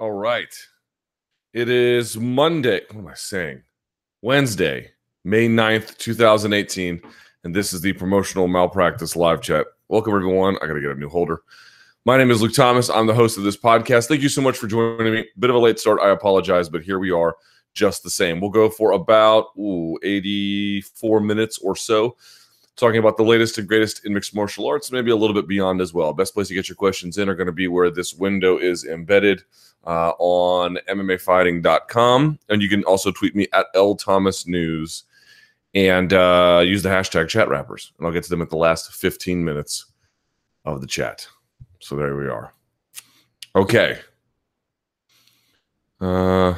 All right. It is Monday. What am I saying? Wednesday, May 9th, 2018. And this is the promotional malpractice live chat. Welcome, everyone. I got to get a new holder. My name is Luke Thomas. I'm the host of this podcast. Thank you so much for joining me. Bit of a late start. I apologize, but here we are just the same. We'll go for about ooh, 84 minutes or so talking about the latest and greatest in mixed martial arts, maybe a little bit beyond as well. Best place to get your questions in are going to be where this window is embedded uh, on MMAfighting.com. And you can also tweet me at L Thomas News and uh, use the hashtag chat wrappers. And I'll get to them at the last 15 minutes of the chat. So there we are. Okay. Uh,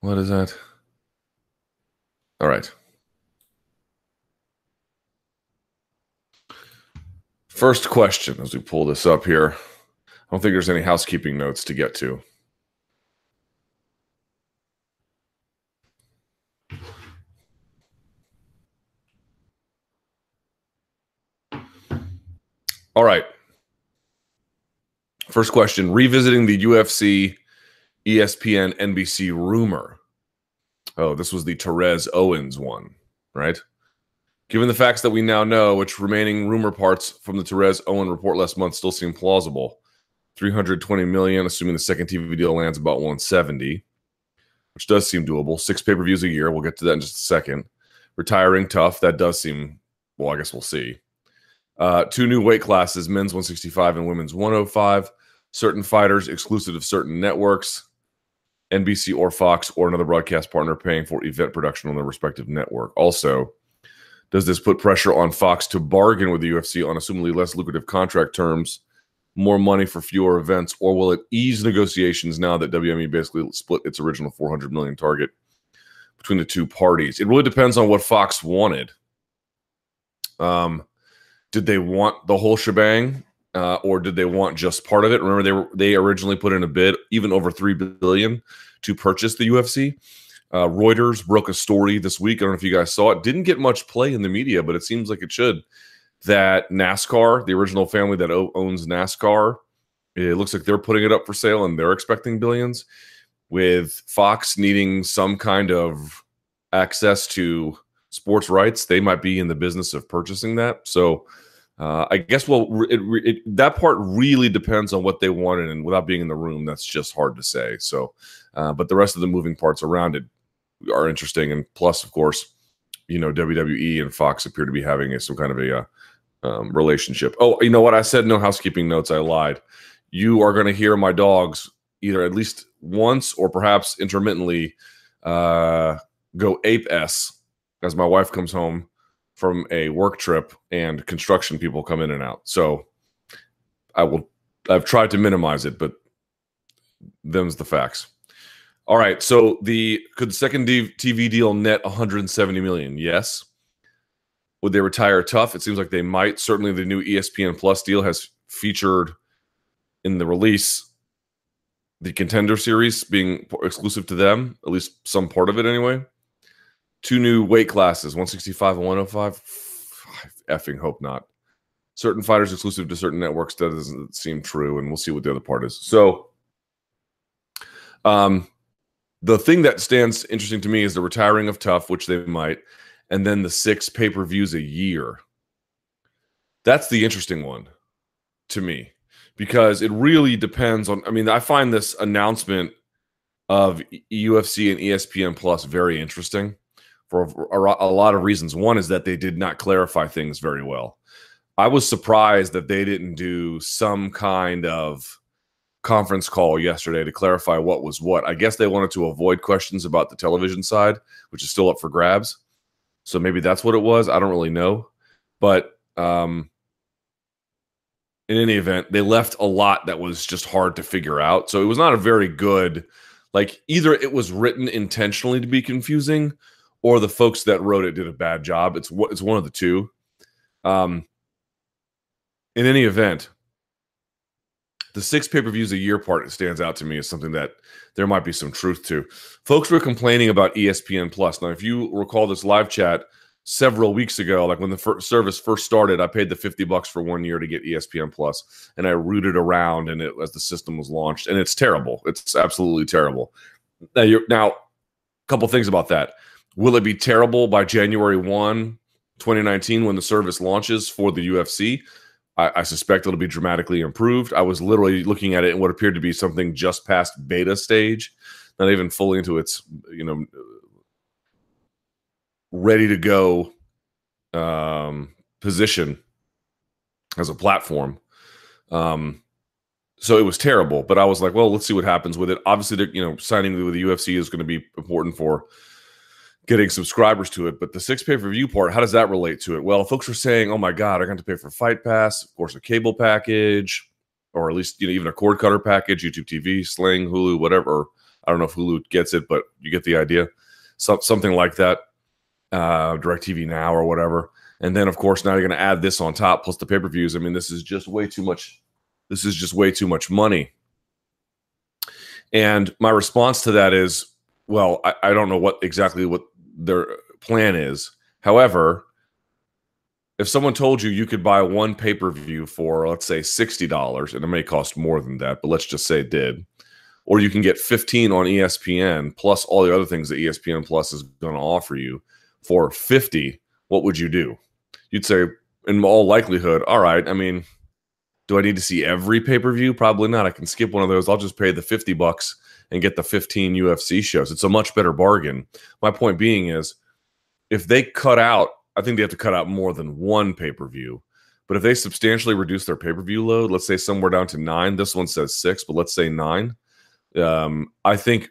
what is that? All right. First question as we pull this up here. I don't think there's any housekeeping notes to get to. All right. First question Revisiting the UFC, ESPN, NBC rumor. Oh, this was the Therese Owens one, right? Given the facts that we now know, which remaining rumor parts from the Therese Owen report last month still seem plausible. 320 million, assuming the second TV deal lands about 170, which does seem doable. Six pay-per-views a year. We'll get to that in just a second. Retiring TUF. That does seem well, I guess we'll see. Uh, two new weight classes, men's 165 and women's 105. Certain fighters exclusive of certain networks, NBC or Fox or another broadcast partner paying for event production on their respective network. Also, does this put pressure on Fox to bargain with the UFC on assumably less lucrative contract terms, more money for fewer events, or will it ease negotiations now that WME basically split its original 400 million target between the two parties? It really depends on what Fox wanted. Um, did they want the whole shebang, uh, or did they want just part of it? Remember, they were they originally put in a bid even over three billion to purchase the UFC. Uh, Reuters broke a story this week. I don't know if you guys saw it. Didn't get much play in the media, but it seems like it should. That NASCAR, the original family that owns NASCAR, it looks like they're putting it up for sale and they're expecting billions. With Fox needing some kind of access to sports rights, they might be in the business of purchasing that. So uh, I guess well, it, it, that part really depends on what they wanted, and without being in the room, that's just hard to say. So, uh, but the rest of the moving parts around it are interesting. And plus, of course, you know, WWE and Fox appear to be having a, some kind of a uh, um, relationship. Oh, you know what? I said no housekeeping notes. I lied. You are going to hear my dogs either at least once or perhaps intermittently uh, go ape s as my wife comes home from a work trip and construction people come in and out. So I will. I've tried to minimize it, but them's the facts. All right. So the could the second TV deal net 170 million? Yes. Would they retire TUF? It seems like they might. Certainly, the new ESPN Plus deal has featured in the release the contender series being exclusive to them, at least some part of it anyway. Two new weight classes, 165 and 105. I effing hope not. Certain fighters exclusive to certain networks that doesn't seem true, and we'll see what the other part is. So, um, the thing that stands interesting to me is the retiring of TUF, which they might, and then the six pay per views a year. That's the interesting one to me because it really depends on. I mean, I find this announcement of UFC and ESPN Plus very interesting for a, a lot of reasons. One is that they did not clarify things very well. I was surprised that they didn't do some kind of conference call yesterday to clarify what was what. I guess they wanted to avoid questions about the television side, which is still up for grabs. So maybe that's what it was. I don't really know. But um, in any event, they left a lot that was just hard to figure out. So it was not a very good, like, either it was written intentionally to be confusing or the folks that wrote it did a bad job. It's, it's one of the two. Um, in any event, the six pay per views a year part stands out to me as something that there might be some truth to. Folks were complaining about ESPN Plus. Now, if you recall this live chat several weeks ago, like when the service first started, I paid the 50 bucks for one year to get ESPN Plus and I rooted around and it as the system was launched and it's terrible. It's absolutely terrible. Now, you're, now a couple things about that. Will it be terrible by January 1, 2019 when the service launches for the UFC? I, I suspect it'll be dramatically improved. I was literally looking at it in what appeared to be something just past beta stage, not even fully into its, you know, ready to go um, position as a platform. Um, so it was terrible, but I was like, well, let's see what happens with it. Obviously, you know, signing with the UFC is going to be important for getting subscribers to it. But the six pay per view part, how does that relate to it? Well, folks are saying, oh my God, I got to pay for Fight Pass, of course, a cable package, or at least, you know, even a cord cutter package, YouTube TV, Sling, Hulu, whatever. I don't know if Hulu gets it, but you get the idea. So, something like that uh, DirecTV Now or whatever. And then, of course, now you're going to add this on top plus the pay per views. I mean, this is just way too much. This is just way too much money. And my response to that is, well, I, I don't know what exactly what their plan is. However, if someone told you you could buy one pay per view for, let's say, $60, and it may cost more than that, but let's just say it did, or you can get 15 on ESPN plus all the other things that ESPN Plus is going to offer you, for 50, what would you do? You'd say, in all likelihood, all right, I mean, do I need to see every pay per view? Probably not. I can skip one of those. I'll just pay the 50 bucks and get the 15 UFC shows. It's a much better bargain. My point being is if they cut out, I think they have to cut out more than one pay per view. But if they substantially reduce their pay per view load, let's say somewhere down to nine, this one says six, but let's say nine, um, I think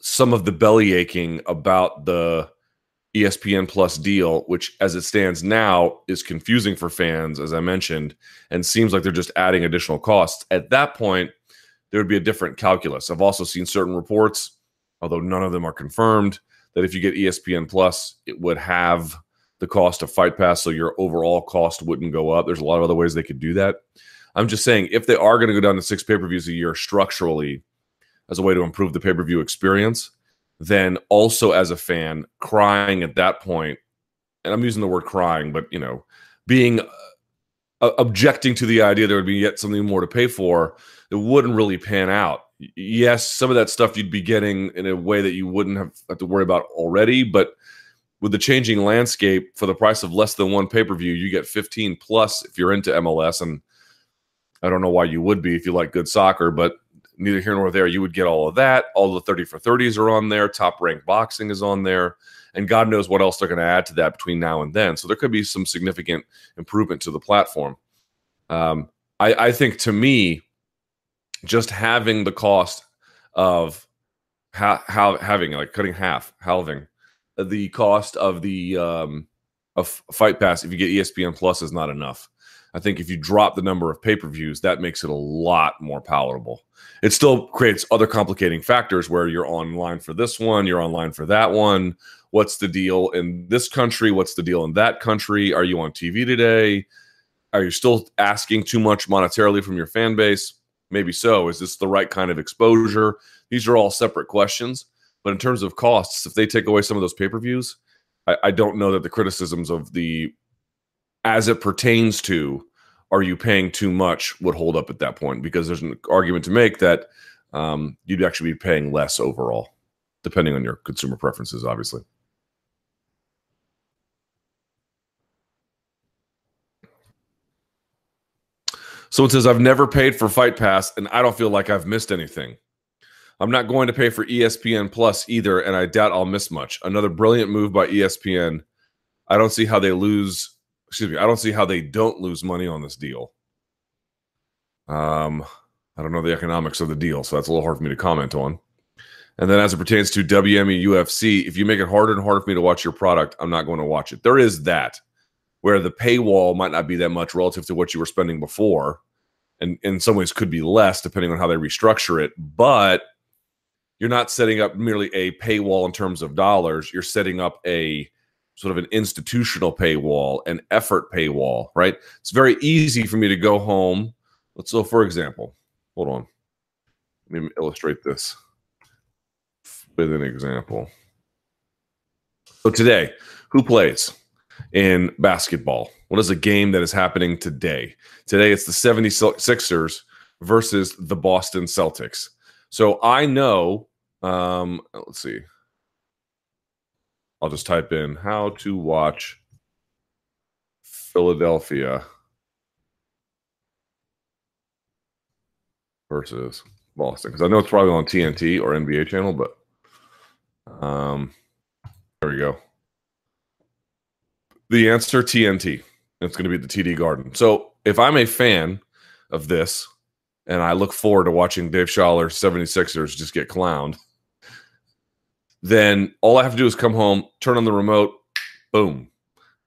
some of the belly aching about the ESPN Plus deal, which as it stands now is confusing for fans, as I mentioned, and seems like they're just adding additional costs. At that point, there would be a different calculus. I've also seen certain reports, although none of them are confirmed, that if you get ESPN Plus, it would have the cost of Fight Pass, so your overall cost wouldn't go up. There's a lot of other ways they could do that. I'm just saying, if they are going to go down to six pay per views a year structurally as a way to improve the pay per view experience, then also as a fan crying at that point and i'm using the word crying but you know being uh, objecting to the idea there would be yet something more to pay for it wouldn't really pan out yes some of that stuff you'd be getting in a way that you wouldn't have, have to worry about already but with the changing landscape for the price of less than one pay-per-view you get 15 plus if you're into mls and i don't know why you would be if you like good soccer but neither here nor there. You would get all of that. All the 30 for 30s are on there. Top ranked boxing is on there. And God knows what else they're going to add to that between now and then. So there could be some significant improvement to the platform. Um, I, I think to me, just having the cost of ha- how having like cutting half, halving the cost of the um, of Fight Pass if you get ESPN Plus is not enough. I think if you drop the number of pay per views, that makes it a lot more palatable. It still creates other complicating factors where you're online for this one, you're online for that one. What's the deal in this country? What's the deal in that country? Are you on TV today? Are you still asking too much monetarily from your fan base? Maybe so. Is this the right kind of exposure? These are all separate questions. But in terms of costs, if they take away some of those pay per views, I, I don't know that the criticisms of the as it pertains to are you paying too much would hold up at that point because there's an argument to make that um, you'd actually be paying less overall, depending on your consumer preferences, obviously. So it says, I've never paid for Fight Pass and I don't feel like I've missed anything. I'm not going to pay for ESPN Plus either, and I doubt I'll miss much. Another brilliant move by ESPN. I don't see how they lose excuse me, I don't see how they don't lose money on this deal. Um, I don't know the economics of the deal, so that's a little hard for me to comment on. And then as it pertains to WME UFC, if you make it harder and harder for me to watch your product, I'm not going to watch it. There is that where the paywall might not be that much relative to what you were spending before. And in some ways could be less depending on how they restructure it. But you're not setting up merely a paywall in terms of dollars. You're setting up a sort of an institutional paywall, an effort paywall, right? It's very easy for me to go home. Let's so, for example, hold on. Let me illustrate this with an example. So today, Who plays in basketball? What is a game that is happening today? Today it's the 76ers versus the Boston Celtics. So I know, um, let's see. I'll just type in how to watch Philadelphia versus Boston because I know it's probably on TNT or NBA channel, but um, there we go. The answer TNT. It's going to be the TD Garden. So if I'm a fan of this and I look forward to watching Dave Schaller 76ers just get clowned, then all I have to do is come home, turn on the remote, boom.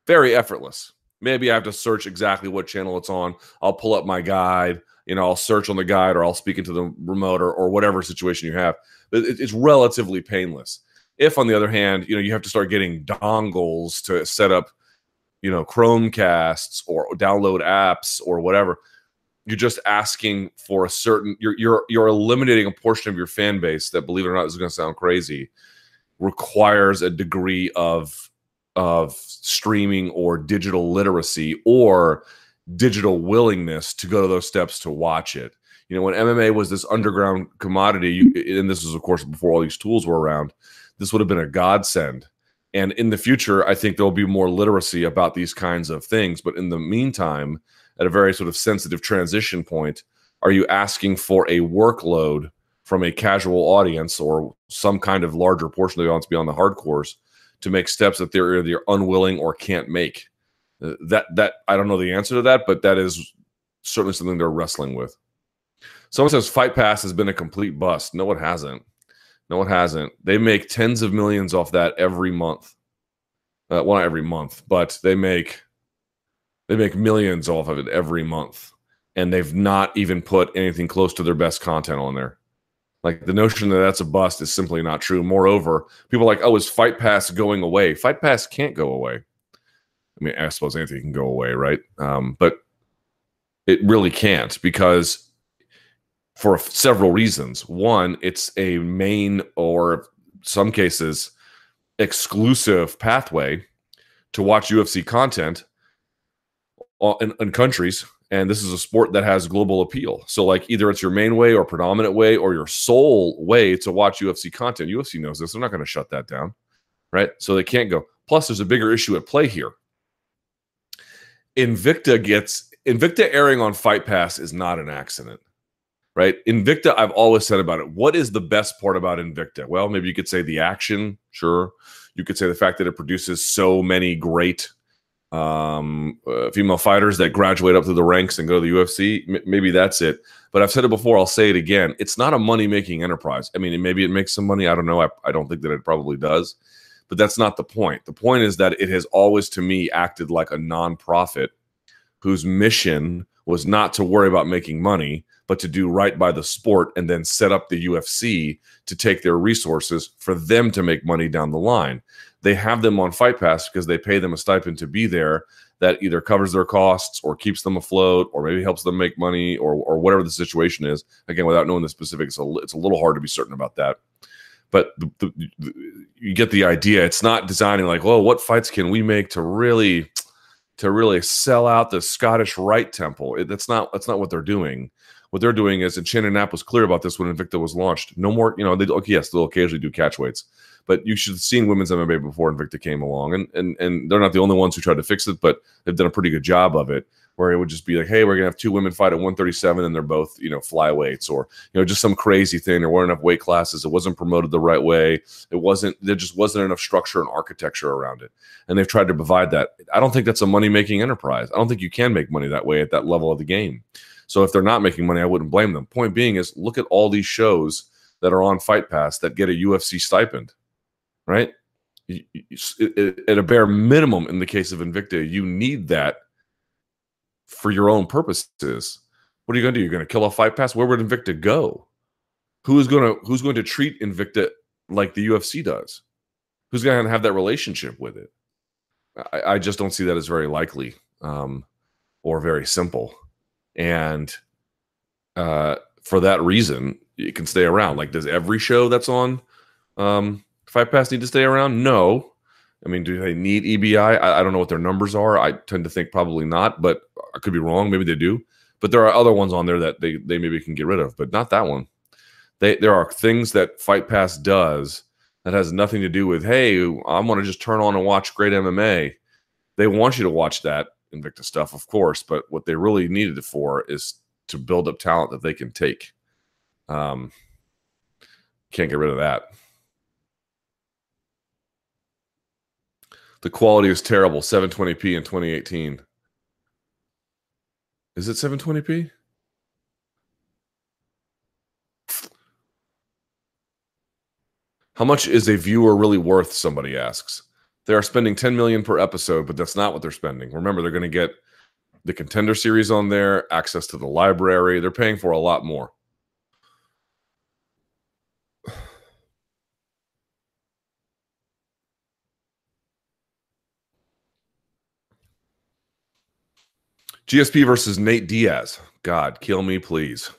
Very effortless. Maybe I have to search exactly what channel it's on. I'll pull up my guide you know, I'll search on the guide or I'll speak into the remote or, or whatever situation you have. It, it's relatively painless. If, on the other hand, you know, you have to start getting dongles to set up, you know, Chromecasts or download apps or whatever, you're just asking for a certain. You're you're you're eliminating a portion of your fan base that, believe it or not, is going to sound crazy, requires a degree of of streaming or digital literacy or digital willingness to go to those steps to watch it. You know, when MMA was this underground commodity, and this was, of course, before all these tools were around, this would have been a godsend. And in the future, I think there'll be more literacy about these kinds of things. But in the meantime, at a very sort of sensitive transition point, are you asking for a workload from a casual audience or some kind of larger portion of the audience beyond the hardcores to make steps that they're either unwilling or can't make? Uh, that that I don't know the answer to that, but that is certainly something they're wrestling with. Someone says Fight Pass has been a complete bust. No, it hasn't. No, it hasn't. They make tens of millions off that every month. Uh, well, not every month, but they make they make millions off of it every month, and they've not even put anything close to their best content on there. Like the notion that that's a bust is simply not true. Moreover, people are like, oh, is Fight Pass going away? Fight Pass can't go away. I mean, I suppose anything can go away, right? Um, but it really can't because for several reasons. One, it's a main or some cases exclusive pathway to watch UFC content in, in, countries. And this is a sport that has global appeal. So, like, either it's your main way or predominant way or your sole way to watch UFC content. UFC knows this. They're not going to shut that down, right? So they can't go. Plus, there's a bigger issue at play here. Invicta gets Invicta airing on Fight Pass is not an accident, right? Invicta, I've always said about it. What is the best part about Invicta? Well, maybe you could say the action, sure. You could say the fact that it produces so many great um, uh, female fighters that graduate up through the ranks and go to the UFC. M- maybe that's it. But I've said it before. I'll say it again. It's not a money making enterprise. I mean, maybe it makes some money. I don't know. I, I don't think that it probably does but that's not the point. The point is that it has always, to me, acted like a nonprofit whose mission was not to worry about making money, but to do right by the sport and then set up the UFC to take their resources for them to make money down the line. They have them on Fight Pass because they pay them a stipend to be there that either covers their costs or keeps them afloat or maybe helps them make money or, or whatever the situation is. Again, without knowing the specifics, it's a little hard to be certain about that but the, the, the, you get the idea. It's not designing like, well, what fights can we make to really to really sell out the Scottish Rite Temple? It, that's not that's not what they're doing. What they're doing is, and Shannon Knapp was clear about this when Invicta was launched. No more, you know, they okay, yes, they'll occasionally do catch weights, but you should have seen women's MMA before Invicta came along, and and and they're not the only ones who tried to fix it, but they've done a pretty good job of it where it would just be like, hey, we're gonna have two women fight at 137 and they're both, you know, flyweights, or you know, just some crazy thing. There weren't enough weight classes. It wasn't promoted the right way. It wasn't. There just wasn't enough structure and architecture around it. And they've tried to provide that. I don't think that's a money making enterprise. I don't think you can make money that way at that level of the game. So if they're not making money, I wouldn't blame them. Point being is, look at all these shows that are on Fight Pass that get a UFC stipend, right? At a bare minimum, in the case of Invicta, you need that for your own purposes. What are you going to do? You're going to kill a Fight Pass. Where would Invicta go? Who is going to who's going to treat Invicta like the UFC does? Who's going to have that relationship with it? I, I just don't see that as very likely um, or very simple. And uh, for that reason, it can stay around. Like, does every show that's on um, Fight Pass need to stay around? No. I mean, do they need EBI? I, I, don't know what their numbers are. I tend to think probably not, but I could be wrong. Maybe they do. But there are other ones on there that they, they maybe can get rid of, but not that one. They, there are things that Fight Pass does that has nothing to do with, hey, I want to just turn on and watch great MMA. They want you to watch that Invicta stuff, of course, but what they really needed it for is to build up talent that they can take. Um, can't get rid of that. The quality is terrible. 720p in 2018. Is it 720p? How much is a viewer really worth? Somebody asks. They are spending 10 million per episode, but that's not what they're spending. Remember, they're going to get the contender series on there, access to the library. They're paying for a lot more. GSP versus Nate Diaz. God, kill me, please.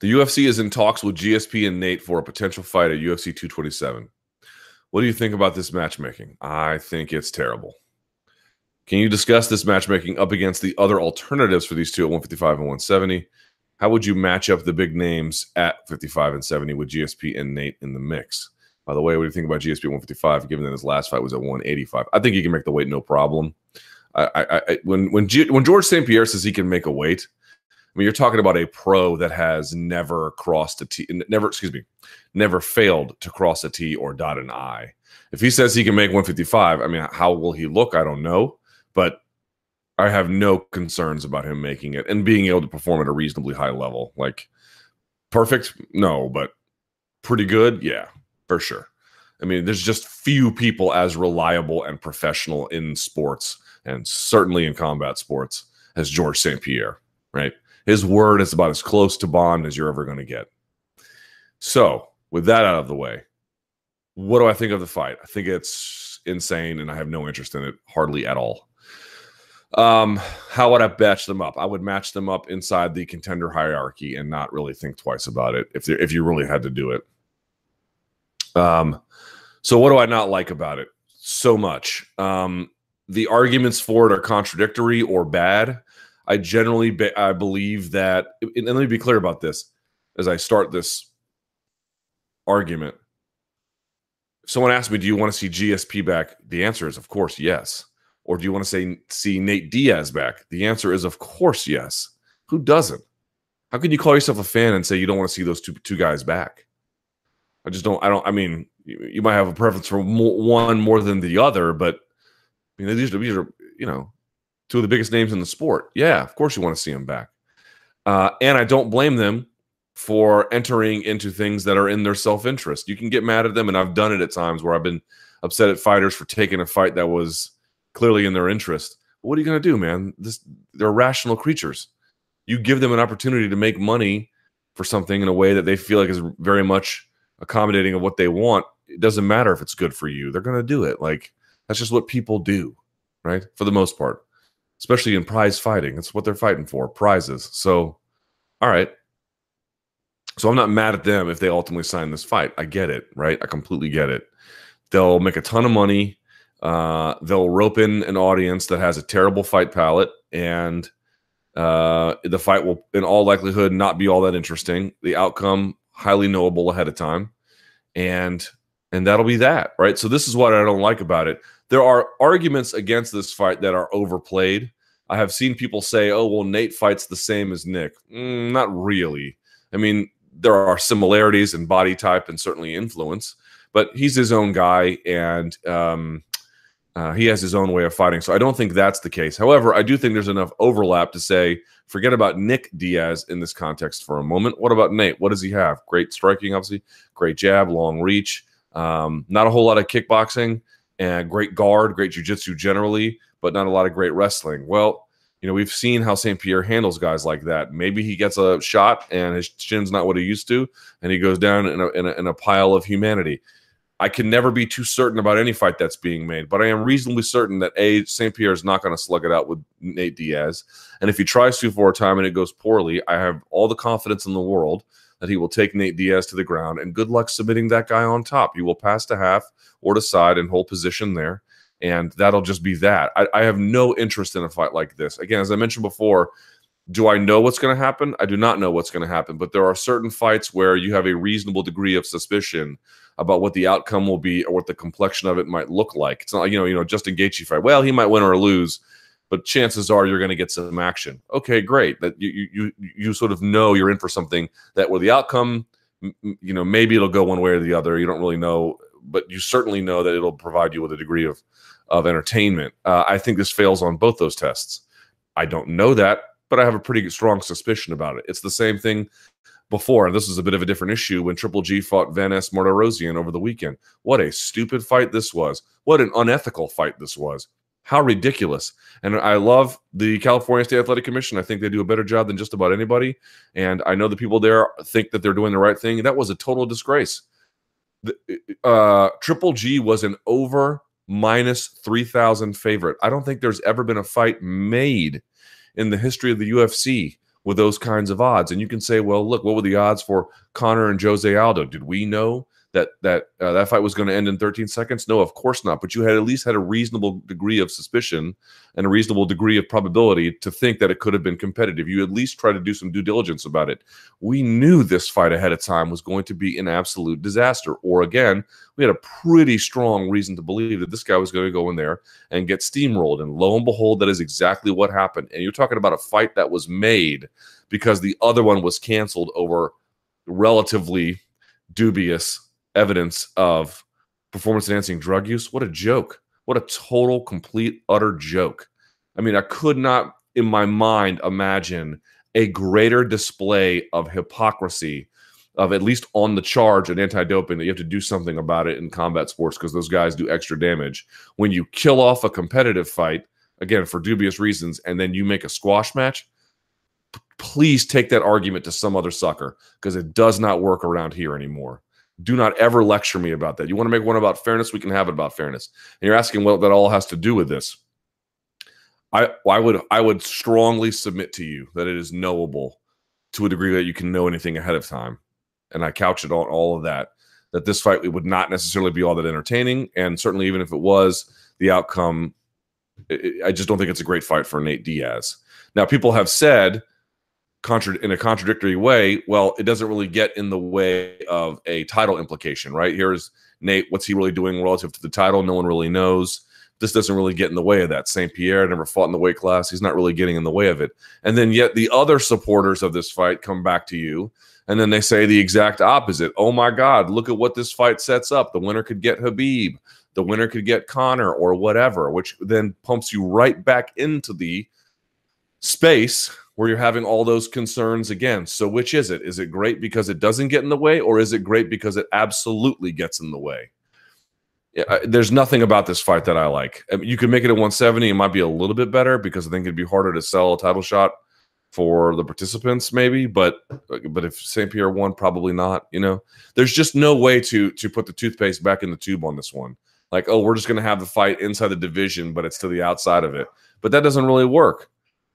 The UFC is in talks with GSP and Nate for a potential fight at UFC 227. What do you think about this matchmaking? I think it's terrible. Can you discuss this matchmaking up against the other alternatives for these two at 155 and 170? How would you match up the big names at 55 and 70 with GSP and Nate in the mix? By the way, what do you think about GSP 155, given that his last fight was at 185? I think he can make the weight no problem. I, I, I when when G, when George St. Pierre says he can make a weight, I mean you're talking about a pro that has never crossed a T, never excuse me, never failed to cross a T or dot an I. If he says he can make 155, I mean, how will he look? I don't know, but I have no concerns about him making it and being able to perform at a reasonably high level. Like perfect, no, but pretty good, yeah, for sure. I mean, there's just few people as reliable and professional in sports and certainly in combat sports as George St. Pierre, right? His word is about as close to Bond as you're ever going to get. So, with that out of the way, what do I think of the fight? I think it's insane and I have no interest in it hardly at all. Um, how would I match them up? I would match them up inside the contender hierarchy and not really think twice about it if if you really had to do it. Um, so what do I not like about it so much? Um, the arguments for it are contradictory or bad. I generally be, I believe that, and let me be clear about this as I start this argument. If someone asks me, "Do you want to see GSP back?" The answer is, of course, yes. Or do you want to say see Nate Diaz back? The answer is, of course, yes. Who doesn't? How can you call yourself a fan and say you don't want to see those two two guys back? I just don't. I don't. I mean, you, you might have a preference for more, one more than the other, but I mean, these are, these are, you know, two of the biggest names in the sport. Yeah, of course you want to see them back. Uh, and I don't blame them for entering into things that are in their self interest. You can get mad at them, and I've done it at times where I've been upset at fighters for taking a fight that was clearly in their interest. But what are you going to do, man? This, they're rational creatures. You give them an opportunity to make money for something in a way that they feel like is very much accommodating of what they want. It doesn't matter if it's good for you; they're going to do it. Like that's just what people do, right? For the most part, especially in prize fighting. That's what they're fighting for prizes. So, all right. So I'm not mad at them if they ultimately sign this fight. I get it, right? I completely get it. They'll make a ton of money. Uh, they'll rope in an audience that has a terrible fight palette, and uh, the fight will, in all likelihood, not be all that interesting. The outcome highly knowable ahead of time, and and that'll be that, right? So this is what I don't like about it. There are arguments against this fight that are overplayed. I have seen people say, "Oh, well, Nate fights the same as Nick." Mm, not really. I mean, there are similarities in body type and certainly influence, but he's his own guy and um, uh, he has his own way of fighting. So I don't think that's the case. However, I do think there's enough overlap to say, forget about Nick Diaz in this context for a moment. What about Nate? What does he have? Great striking, obviously, great jab, long reach. Um, not a whole lot of kickboxing and great guard, great jujitsu generally, but not a lot of great wrestling. Well, you know, we've seen how St. Pierre handles guys like that. Maybe he gets a shot and his chin's not what he used to, and he goes down in a, in a, in a pile of humanity. I can never be too certain about any fight that's being made, but I am reasonably certain that A, St. Pierre is not going to slug it out with Nate Diaz. And if he tries to for a time and it goes poorly, I have all the confidence in the world that he will take Nate Diaz to the ground, and good luck submitting that guy on top. You will pass to half or to side and hold position there, and that'll just be that. I, I have no interest in a fight like this. Again, as I mentioned before, do I know what's going to happen? I do not know what's going to happen, but there are certain fights where you have a reasonable degree of suspicion about what the outcome will be or what the complexion of it might look like. It's not like, you know, you know, Justin Gaethje fight. Well, he might win or lose, but chances are you're going to get some action. Okay, great. That you you you sort of know you're in for something that where the outcome, you know, maybe it'll go one way or the other. You don't really know, but you certainly know that it'll provide you with a degree of of entertainment. Uh, I think this fails on both those tests. I don't know that, but I have a pretty strong suspicion about it. It's the same thing before. And this is a bit of a different issue when Triple G fought Vanes Martirosyan over the weekend. What a stupid fight this was. What an unethical fight this was. How ridiculous. And I love the California State Athletic Commission. I think they do a better job than just about anybody. And I know the people there think that they're doing the right thing. That was a total disgrace. The, uh, Triple G was an over minus 3,000 favorite. I don't think there's ever been a fight made in the history of the UFC with those kinds of odds. And you can say, well, look, what were the odds for Conor and Jose Aldo? Did we know that that uh, that fight was going to end in 13 seconds? No, of course not. But you had at least had a reasonable degree of suspicion and a reasonable degree of probability to think that it could have been competitive. You at least try to do some due diligence about it. We knew this fight ahead of time was going to be an absolute disaster. Or again, we had a pretty strong reason to believe that this guy was going to go in there and get steamrolled. And lo and behold, that is exactly what happened. And you're talking about a fight that was made because the other one was canceled over relatively dubious evidence of performance enhancing drug use. What a joke. What a total, complete, utter joke. I mean, I could not in my mind imagine a greater display of hypocrisy of at least on the charge and anti-doping that you have to do something about it in combat sports because those guys do extra damage when you kill off a competitive fight again for dubious reasons and then you make a squash match p- please take that argument to some other sucker because it does not work around here anymore do not ever lecture me about that. You want to make one about fairness? We can have it about fairness. And you're asking what that all has to do with this. I I would I would strongly submit to you that it is knowable to a degree that you can know anything ahead of time. And I couch it on all of that. That this fight would not necessarily be all that entertaining, and certainly even if it was, the outcome. I just don't think it's a great fight for Nate Diaz. Now, people have said in a contradictory way, well, it doesn't really get in the way of a title implication, right? Here's Nate. What's he really doing relative to the title? No one really knows. This doesn't really get in the way of that. St. Pierre never fought in the weight class. He's not really getting in the way of it. And then yet the other supporters of this fight come back to you and then they say the exact opposite. Oh my God, look at what this fight sets up. The winner could get Khabib, The winner could get Conor or whatever, which then pumps you right back into the space where you're having all those concerns again. So, which is it? Is it great because it doesn't get in the way, or is it great because it absolutely gets in the way? Yeah, there's nothing about this fight that I like. I mean, you could make it at 170. It might be a little bit better because I think it'd be harder to sell a title shot for the participants, maybe. But but if St. Pierre won, probably not. You know, there's just no way to to put the toothpaste back in the tube on this one. Like, oh, we're just to have the fight inside the division, but it's to the outside of it. But that doesn't really work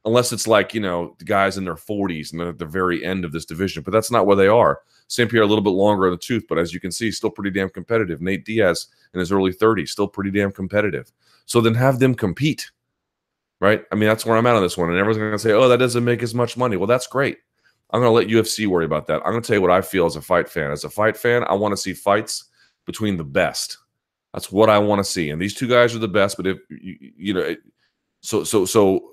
unless it's like you know the guys in their 40s and they're at the very end of this division but that's not where they are. St. Pierre a little bit longer in the tooth but as you can see still pretty damn competitive. Nate diaz in his early 30s still pretty damn competitive. So then have them compete right? I mean that's where i'm at on this one. And everyone's going to say oh that doesn't make as much money. Well that's great. I'm going to let ufc worry about that. I'm going to tell you what i feel as a fight fan. As a fight fan i want to see fights between the best. That's what i want to see. And these two guys are the best but if you, you know so so so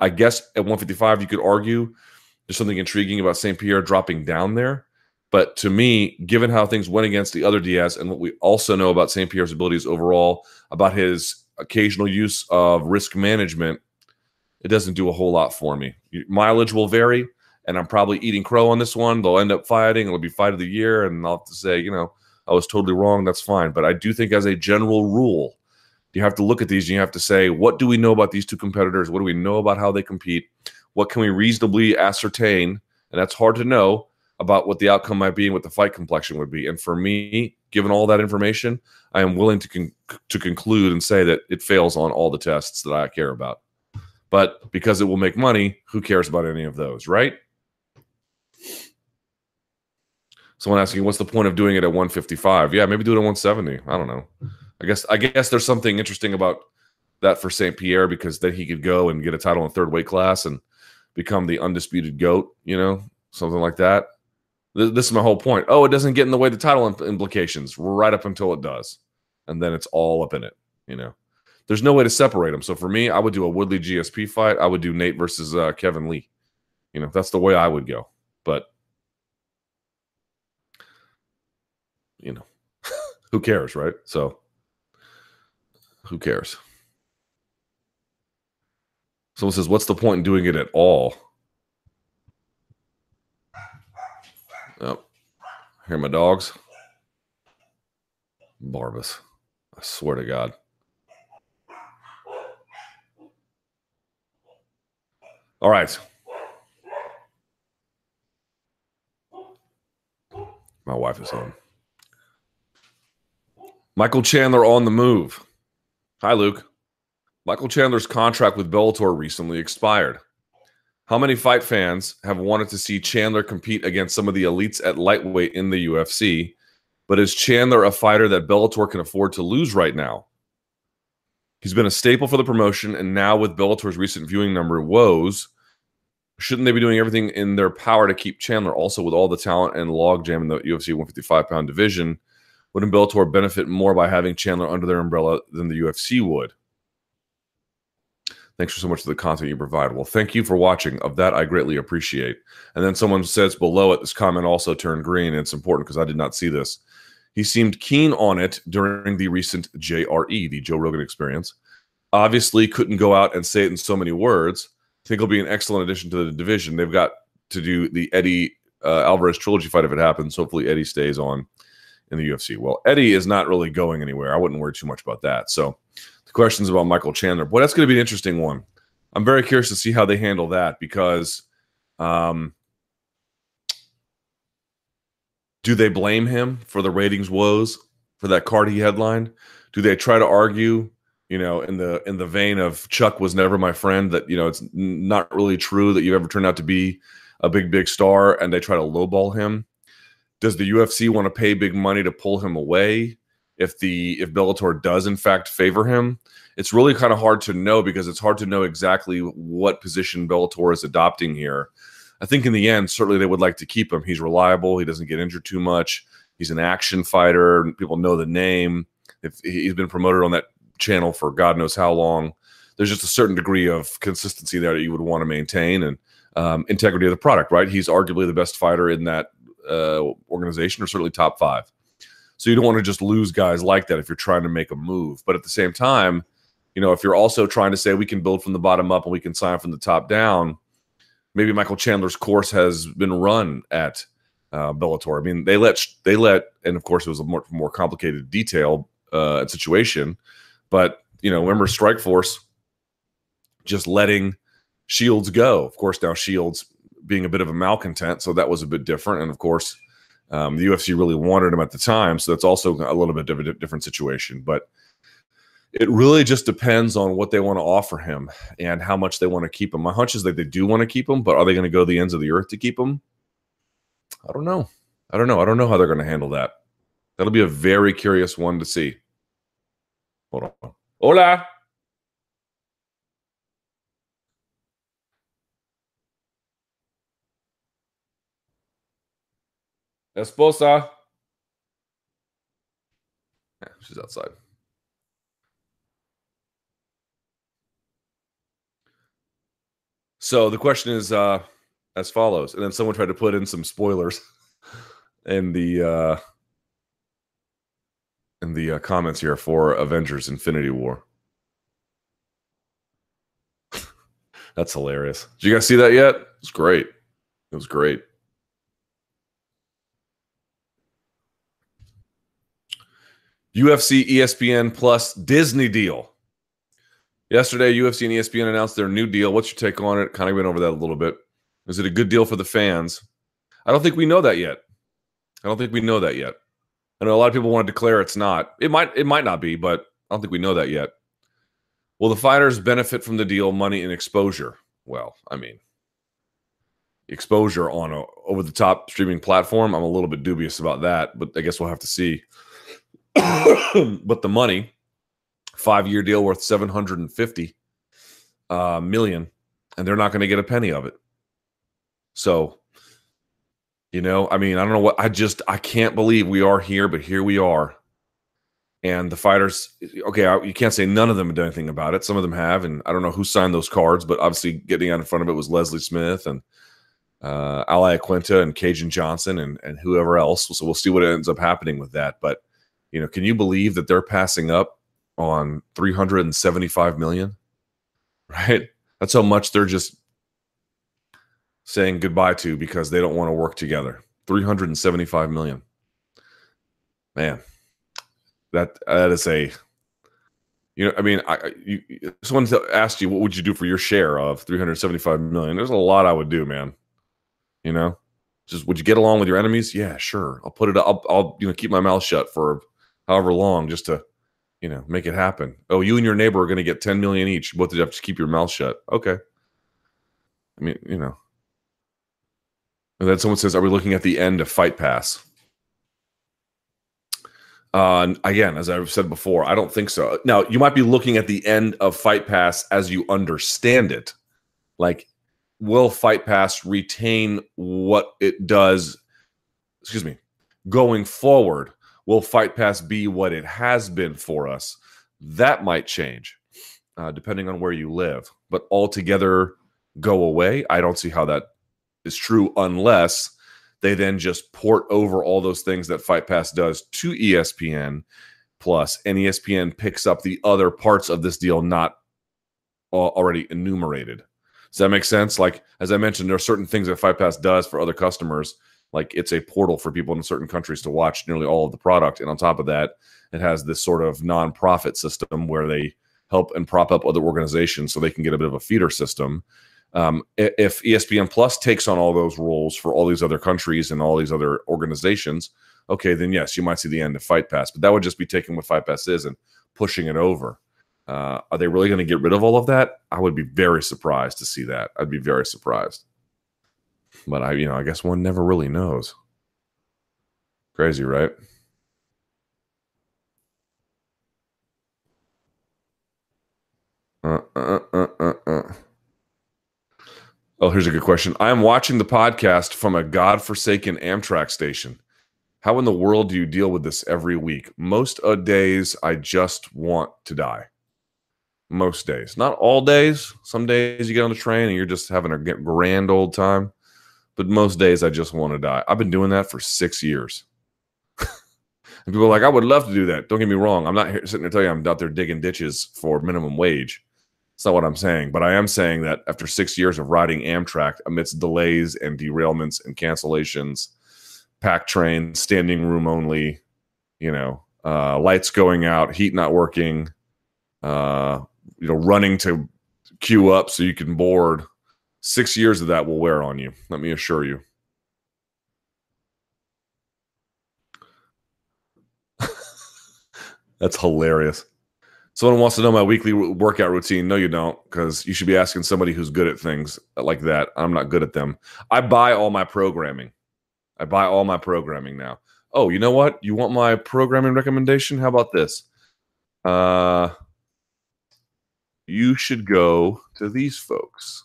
I guess at 155, you could argue there's something intriguing about St. Pierre dropping down there. But to me, given how things went against the other Diaz and what we also know about St. Pierre's abilities overall, about his occasional use of risk management, it doesn't do a whole lot for me. Mileage will vary, and I'm probably eating crow on this one. They'll end up fighting. It'll be fight of the year, and I'll have to say, you know, I was totally wrong. That's fine. But I do think, as a general rule, you have to look at these and you have to say, what do we know about these two competitors? What do we know about how they compete? What can we reasonably ascertain? And that's hard to know about what the outcome might be and what the fight complexion would be. And for me, given all that information, I am willing to con- to conclude and say that it fails on all the tests that I care about. But because it will make money, who cares about any of those, right? Someone asking, what's the point of doing it at 155? Yeah, maybe do it at 170. I don't know. I guess I guess there's something interesting about that for St. Pierre because then he could go and get a title in third weight class and become the undisputed goat, you know, something like that. This is my whole point. Oh, it doesn't get in the way the title implications right up until it does. And then it's all up in it, you know. There's no way to separate them. So for me, I would do a Woodley GSP fight. I would do Nate versus uh, Kevin Lee. You know, that's the way I would go. But you know, who cares, right? So who cares? Someone says, What's the point in doing it at all? Oh, hear my dogs. Barbas. I swear to God. All right. My wife is home. Michael Chandler on the move. Hi, Luke. Michael Chandler's contract with Bellator recently expired. How many fight fans have wanted to see Chandler compete against some of the elites at lightweight in the UFC? But is Chandler a fighter that Bellator can afford to lose right now? He's been a staple for the promotion, and now with Bellator's recent viewing number woes, shouldn't they be doing everything in their power to keep Chandler? Also, with all the talent and logjam in the UFC 155 pound division, wouldn't Bellator benefit more by having Chandler under their umbrella than the UFC would? Thanks for so much for the content you provide. Well, thank you for watching. Of that, I greatly appreciate. And then someone says below it, this comment also turned green. It's important because I did not see this. He seemed keen on it during the recent JRE, the Joe Rogan experience. Obviously, couldn't go out and say it in so many words. I think it'll be an excellent addition to the division. They've got to do the Eddie uh, Alvarez trilogy fight if it happens. Hopefully, Eddie stays on in the UFC. Well, Eddie is not really going anywhere. I wouldn't worry too much about that. So the questions about Michael Chandler. Boy, that's going to be an interesting one. I'm very curious to see how they handle that because um, do they blame him for the ratings woes for that card he headlined? Do they try to argue, you know, in the in the vein of Chuck was never my friend that you know it's not really true that you ever turned out to be a big big star and they try to lowball him? Does the UFC want to pay big money to pull him away? if the if Bellator does in fact favor him. It's really kind of hard to know because it's hard to know exactly what position Bellator is adopting here. I think in the end, certainly they would like to keep him. He's reliable. He doesn't get injured too much. He's an action fighter. People know the name. If he's been promoted on that channel for God knows how long, there's just a certain degree of consistency there that you would want to maintain and um, integrity of the product. Right? He's arguably the best fighter in that uh, organization, or certainly top five. So you don't want to just lose guys like that if you're trying to make a move. But at the same time, you know, if you're also trying to say we can build from the bottom up and we can sign from the top down, maybe Michael Chandler's course has been run at uh, Bellator. I mean, they let they let, and of course it was a more more complicated detail uh, situation, but you know, remember Strikeforce just letting Shields go. Of course, now Shields being a bit of a malcontent, so that was a bit different. And of course, um, the UFC really wanted him at the time, so that's also a little bit of a different situation. But it really just depends on what they want to offer him and how much they want to keep him. My hunch is that they do want to keep him, but are they going to go the ends of the earth to keep him? I don't know. I don't know. I don't know how they're going to handle that. That'll be a very curious one to see. Hold on. Hola. Esposa. Yeah, she's outside. So the question is uh, as follows, and then someone tried to put in some spoilers in the uh, in the uh, comments here for Avengers: Infinity War. That's hilarious. Did you guys see that yet? It's great. It was great. UFC, ESPN plus Disney deal. Yesterday, UFC and ESPN announced their new deal. What's your take on it? Kind of went over that a little bit. Is it a good deal for the fans? I don't think we know that yet. I don't think we know that yet. I know a lot of people want to declare it's not. It might it might not be, but I don't think we know that yet. Will the fighters benefit from the deal, money and exposure? Well, I mean, exposure on a over the top streaming platform. I'm a little bit dubious about that, but I guess we'll have to see. but the money, five year deal worth 750 uh, million, and they're not going to get a penny of it. So, you know, I mean, I don't know what I just I can't believe we are here, but here we are. And the fighters, okay, you can't say none of them have done anything about it. Some of them have, and I don't know who signed those cards, but obviously getting out in front of it was Leslie Smith and uh, Al Iaquinta and Kajan Johnson and and whoever else. So we'll see what ends up happening with that. But you know, can you believe that they're passing up on 375 million? Right? That's how much they're just saying goodbye to because they don't want to work together. 375 million. Man, that that is a you know, I mean, I you, someone asked you what would you do for your share of 375 million. There's a lot I would do, man. You know, just would you get along with your enemies? Yeah, sure. I'll put it. I'll, I'll you know keep my mouth shut for however long just to you know make it happen. Oh, you and your neighbor are going to get 10 million each. Both of you have to keep your mouth shut. Okay. I mean, you know. And then someone says, "Are we looking at the end of Fight Pass?" Uh, again, as I've said before, I don't think so. Now, you might be looking at the end of Fight Pass as you understand it. Like will Fight Pass retain what it does? Excuse me, going forward, will Fight Pass be what it has been for us? That might change uh, depending on where you live, but altogether go away. I don't see how that is true unless they then just port over all those things that Fight Pass does to ESPN Plus, and ESPN picks up the other parts of this deal not already enumerated. Does that make sense? Like as I mentioned, there are certain things that Fight Pass does for other customers. Like it's a portal for people in certain countries to watch nearly all of the product, and on top of that, it has this sort of nonprofit system where they help and prop up other organizations so they can get a bit of a feeder system. Um, if ESPN Plus takes on all those roles for all these other countries and all these other organizations, okay, then yes, you might see the end of Fight Pass, but that would just be taking what Fight Pass is and pushing it over. Uh, are they really going to get rid of all of that? I would be very surprised to see that. I'd be very surprised. But I, you know, I guess one never really knows. Crazy, right? Uh, uh, uh, uh, uh. Oh, here's a good question. I am watching the podcast from a godforsaken Amtrak station. How in the world do you deal with this every week? Most days, I just want to die most days. Not all days. Some days you get on the train and you're just having a grand old time. But most days I just want to die. I've been doing that for six years. and people are like, I would love to do that. Don't get me wrong. I'm not here, sitting there telling you I'm out there digging ditches for minimum wage. It's not what I'm saying. But I am saying that after six years of riding Amtrak amidst delays and derailments and cancellations, packed train, standing room only, you know, uh, lights going out, heat not working, uh, you know, running to queue up so you can board. Six years of that will wear on you. Let me assure you. That's hilarious. Someone wants to know my weekly workout routine. No, you don't, because you should be asking somebody who's good at things like that. I'm not good at them. I buy all my programming. I buy all my programming now. Oh, you know what? You want my programming recommendation? How about this? Uh, you should go to these folks.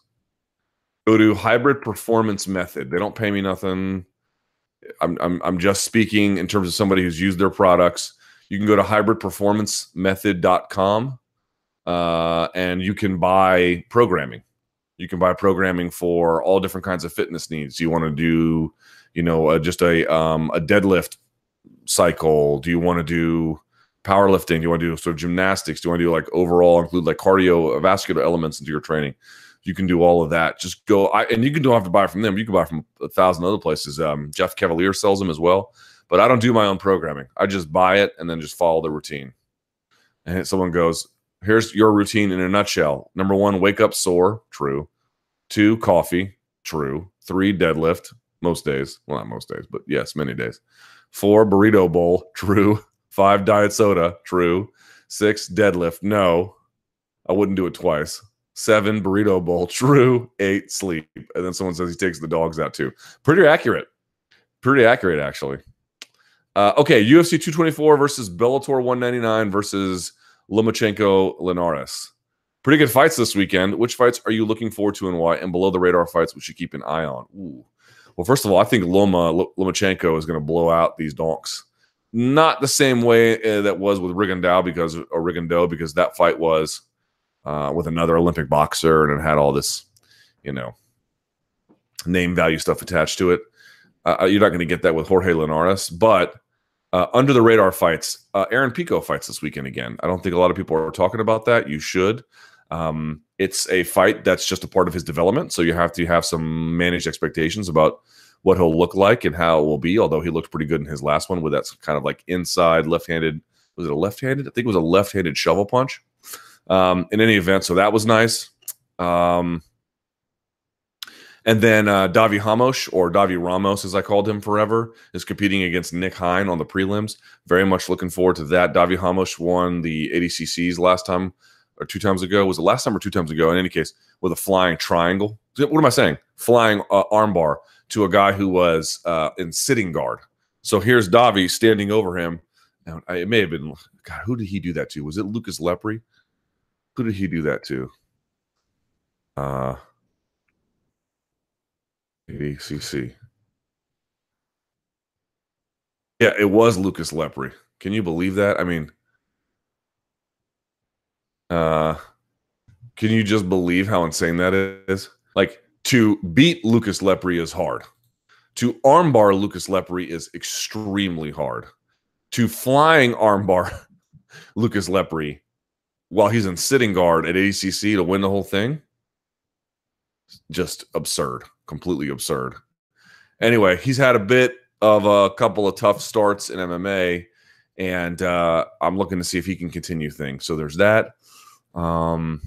Go to Hybrid Performance Method. They don't pay me nothing. I'm, I'm, I'm just speaking in terms of somebody who's used their products. You can go to hybridperformancemethod.com uh, and you can buy programming. You can buy programming for all different kinds of fitness needs. You want to do, you know, uh, just a um, a deadlift cycle? Do you want to do powerlifting? Do you want to do sort of gymnastics? Do you want to do like overall include like cardiovascular elements into your training? You can do all of that. Just go, I, and you can don't have to buy from them. You can buy from a thousand other places. Um, Jeff Cavaliere sells them as well, but I don't do my own programming. I just buy it and then just follow the routine. And someone goes, "Here's your routine in a nutshell. Number one, wake up sore. True. Two, coffee. True. Three, deadlift. Most days. Well, not most days, but yes, many days. Four, burrito bowl. True. Five diet soda, true. Six deadlift, no. I wouldn't do it twice. Seven burrito bowl, true, eight sleep. And then someone says he takes the dogs out too. Pretty accurate. Pretty accurate, actually. Uh, okay, UFC 224 versus Bellator 199 versus Lomachenko Linares. Pretty good fights this weekend. Which fights are you looking forward to and why? And below the radar fights, we should keep an eye on. Ooh. Well, first of all, I think Loma Lomachenko is going to blow out these donks. Not the same way uh, that was with Rigondeaux because or Rigondeaux because that fight was uh, with another Olympic boxer and it had all this, you know, name value stuff attached to it. Uh, uh you're not going to get that with Jorge Linares, but uh, under the radar fights, uh, Aaron Pico fights this weekend again. I don't think a lot of people are talking about that. You should. Um, it's a fight that's just a part of his development, so you have to have some managed expectations about what he'll look like and how it will be. Although he looked pretty good in his last one with that kind of like inside left-handed. Was it a left-handed? I think it was a left-handed shovel punch. Um, in any event, so that was nice. Um, and then uh, Davi Hamosh, or Davi Ramos, as I called him forever, is competing against Nick Hein on the prelims. Very much looking forward to that. Davi Hamosh won the ADCCs last time or two times ago. Was it last time or two times ago? In any case, with a flying triangle. What am I saying? Flying uh, armbar to a guy who was uh, in sitting guard. So here's Davi standing over him. Now, it may have been God. Who did he do that to? Was it Lucas Lepri? Who did he do that to? Uh. Yeah, it was Lucas Lepri. Can you believe that? I mean, uh, can you just believe how insane that is? Like to beat Lucas Lepri is hard. To armbar Lucas Lepri is extremely hard. To flying armbar Lucas Lepri while he's in sitting guard at ACC to win the whole thing, just absurd, completely absurd. Anyway, he's had a bit of a couple of tough starts in MMA, and uh, I'm looking to see if he can continue things. So there's that. Um,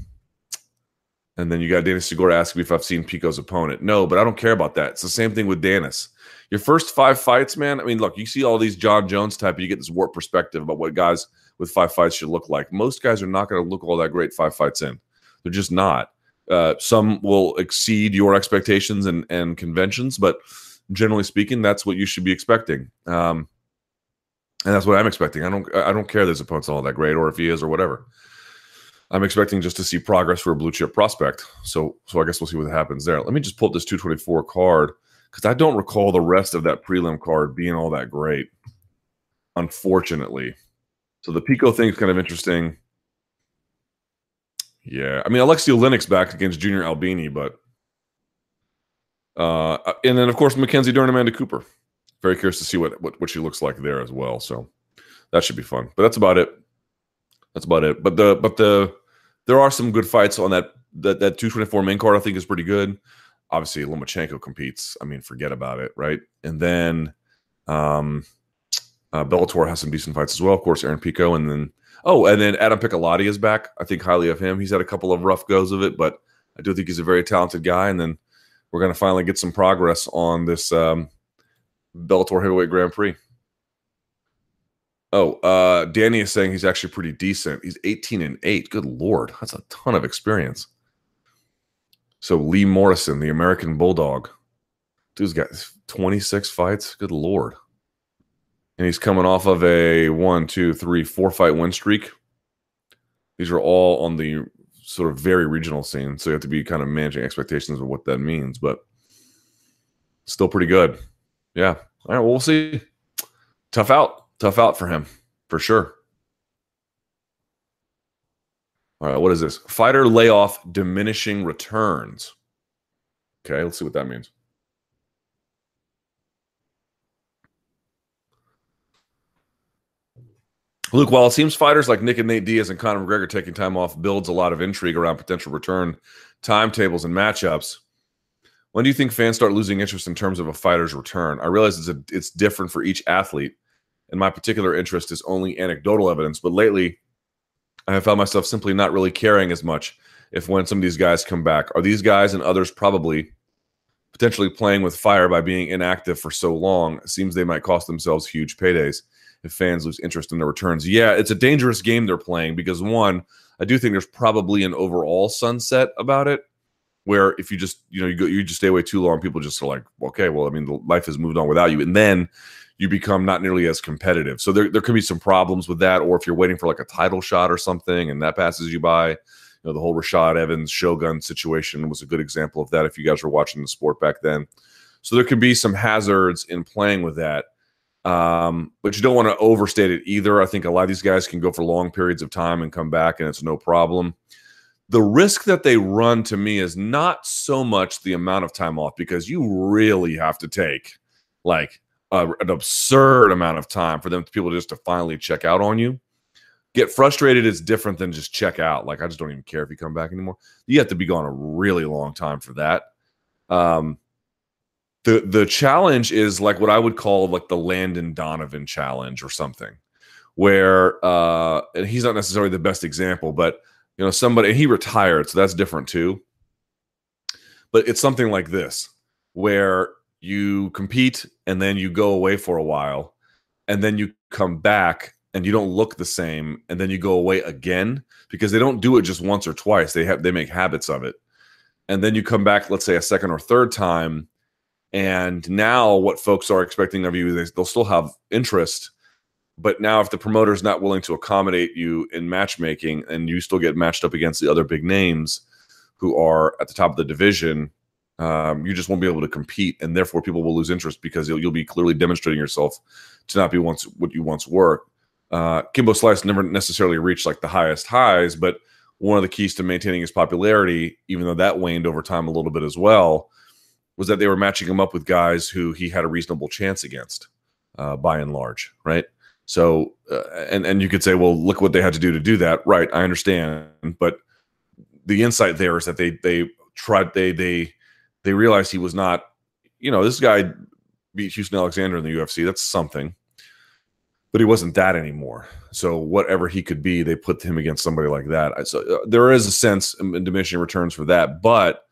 and then you got Dennis Segura asking me if I've seen Pico's opponent. No, but I don't care about that. It's the same thing with Dennis. Your first five fights, man. I mean, look, you see all these Jon Jones type, you get this warped perspective about what guys with five fights should look like. Most guys are not going to look all that great five fights in. They're just not. Uh, some will exceed your expectations and, and conventions, but generally speaking, that's what you should be expecting. Um, and that's what I'm expecting. I don't I don't care that his opponent's all that great or if he is or whatever. I'm expecting just to see progress for a blue chip prospect. So, so I guess we'll see what happens there. Let me just pull up this 224 card because I don't recall the rest of that prelim card being all that great, unfortunately. So the Pico thing is kind of interesting. Yeah, I mean Alexi Oleinik back against Junior Albini, but uh, and then of course Mackenzie Dern, Amanda Cooper. Very curious to see what, what what she looks like there as well. So that should be fun. But that's about it. That's about it. But the but the there are some good fights on that that that 224 main card. I think is pretty good. Obviously, Lomachenko competes. I mean, forget about it, right? And then um, uh, Bellator has some decent fights as well. Of course, Aaron Pico, and then oh, and then Adam Piccolotti is back. I think highly of him. He's had a couple of rough goes of it, but I do think he's a very talented guy. And then we're going to finally get some progress on this um, Bellator Heavyweight Grand Prix. Oh, uh, Danny is saying he's actually pretty decent. He's 18 and 8. Good lord. That's a ton of experience. So Lee Morrison, the American Bulldog. Dude's got 26 fights. Good lord. And he's coming off of a one, two, three, four fight win streak. These are all on the sort of very regional scene. So you have to be kind of managing expectations of what that means, but still pretty good. Yeah. All right. Well, we'll see. Tough out tough out for him for sure. All right, what is this? Fighter layoff diminishing returns. Okay, let's see what that means. Luke, while it seems fighters like Nick and Nate Diaz and Conor McGregor taking time off builds a lot of intrigue around potential return timetables and matchups, when do you think fans start losing interest in terms of a fighter's return? I realize it's a, it's different for each athlete, and my particular interest is only anecdotal evidence. But lately, I have found myself simply not really caring as much if when some of these guys come back. Are these guys and others probably potentially playing with fire by being inactive for so long? It seems they might cost themselves huge paydays if fans lose interest in their returns. Yeah, it's a dangerous game they're playing because one, I do think there's probably an overall sunset about it where if you just you know you go you just stay away too long people just are like okay well i mean the life has moved on without you. And then you become not nearly as competitive. So there, there could be some problems with that or if you're waiting for like a title shot or something and that passes you by you know the whole rashad evans shogun situation was a good example of that if you guys were watching the sport back then. So there could be some hazards in playing with that um, but you don't want to overstate it either i think a lot of these guys can go for long periods of time and come back and it's no problem the risk that they run to me is not so much the amount of time off because you really have to take like a, an absurd amount of time for them people just to finally check out on you. Get frustrated is different than just check out. Like I just don't even care if you come back anymore. You have to be gone a really long time for that. Um, the the challenge is like what I would call like the Landon Donovan challenge or something, where uh, and he's not necessarily the best example, but you know somebody he retired so that's different too. But it's something like this where you compete and then you go away for a while and then you come back and you don't look the same and then you go away again because they don't do it just once or twice. They have they make habits of it. And then you come back let's say a second or third time and now what folks are expecting of you they'll still have interest but now, if the promoter is not willing to accommodate you in matchmaking and you still get matched up against the other big names who are at the top of the division, um, you just won't be able to compete. And therefore, people will lose interest because you'll, you'll be clearly demonstrating yourself to not be once what you once were. Uh, Kimbo Slice never necessarily reached like the highest highs, but one of the keys to maintaining his popularity, even though that waned over time a little bit as well, was that they were matching him up with guys who he had a reasonable chance against, uh, by and large, right? So, uh, and and you could say, well, look what they had to do to do that. Right, I understand, but the insight there is that they they tried they they they realized he was not, you know, this guy beat Houston Alexander in the UFC. That's something, but he wasn't that anymore. So whatever he could be, they put him against somebody like that. So uh, there is a sense in diminishing returns for that, but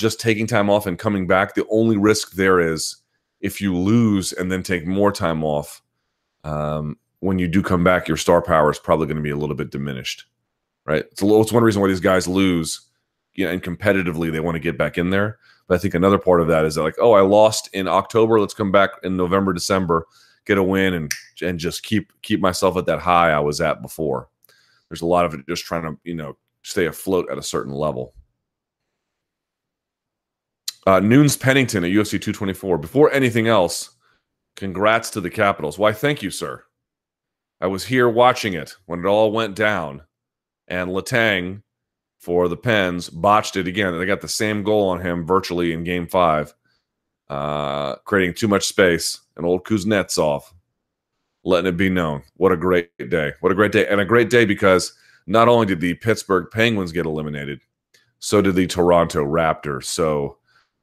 just taking time off and coming back, the only risk there is if you lose and then take more time off um, when you do come back, your star power is probably going to be a little bit diminished, right? It's, little, it's one reason why these guys lose, you know, and competitively they want to get back in there. But I think another part of that is that like, oh, I lost in October. Let's come back in November, December, get a win, and and just keep keep myself at that high I was at before. There's a lot of it just trying to you know stay afloat at a certain level. Uh, Noons Pennington at UFC 224. Before anything else, Congrats to the Capitals. Why, thank you, sir. I was here watching it when it all went down, and Letang for the Pens botched it again. They got the same goal on him virtually in game five, uh, creating too much space. And old Kuznetsov letting it be known. What a great day. What a great day. And a great day because not only did the Pittsburgh Penguins get eliminated, so did the Toronto Raptors. So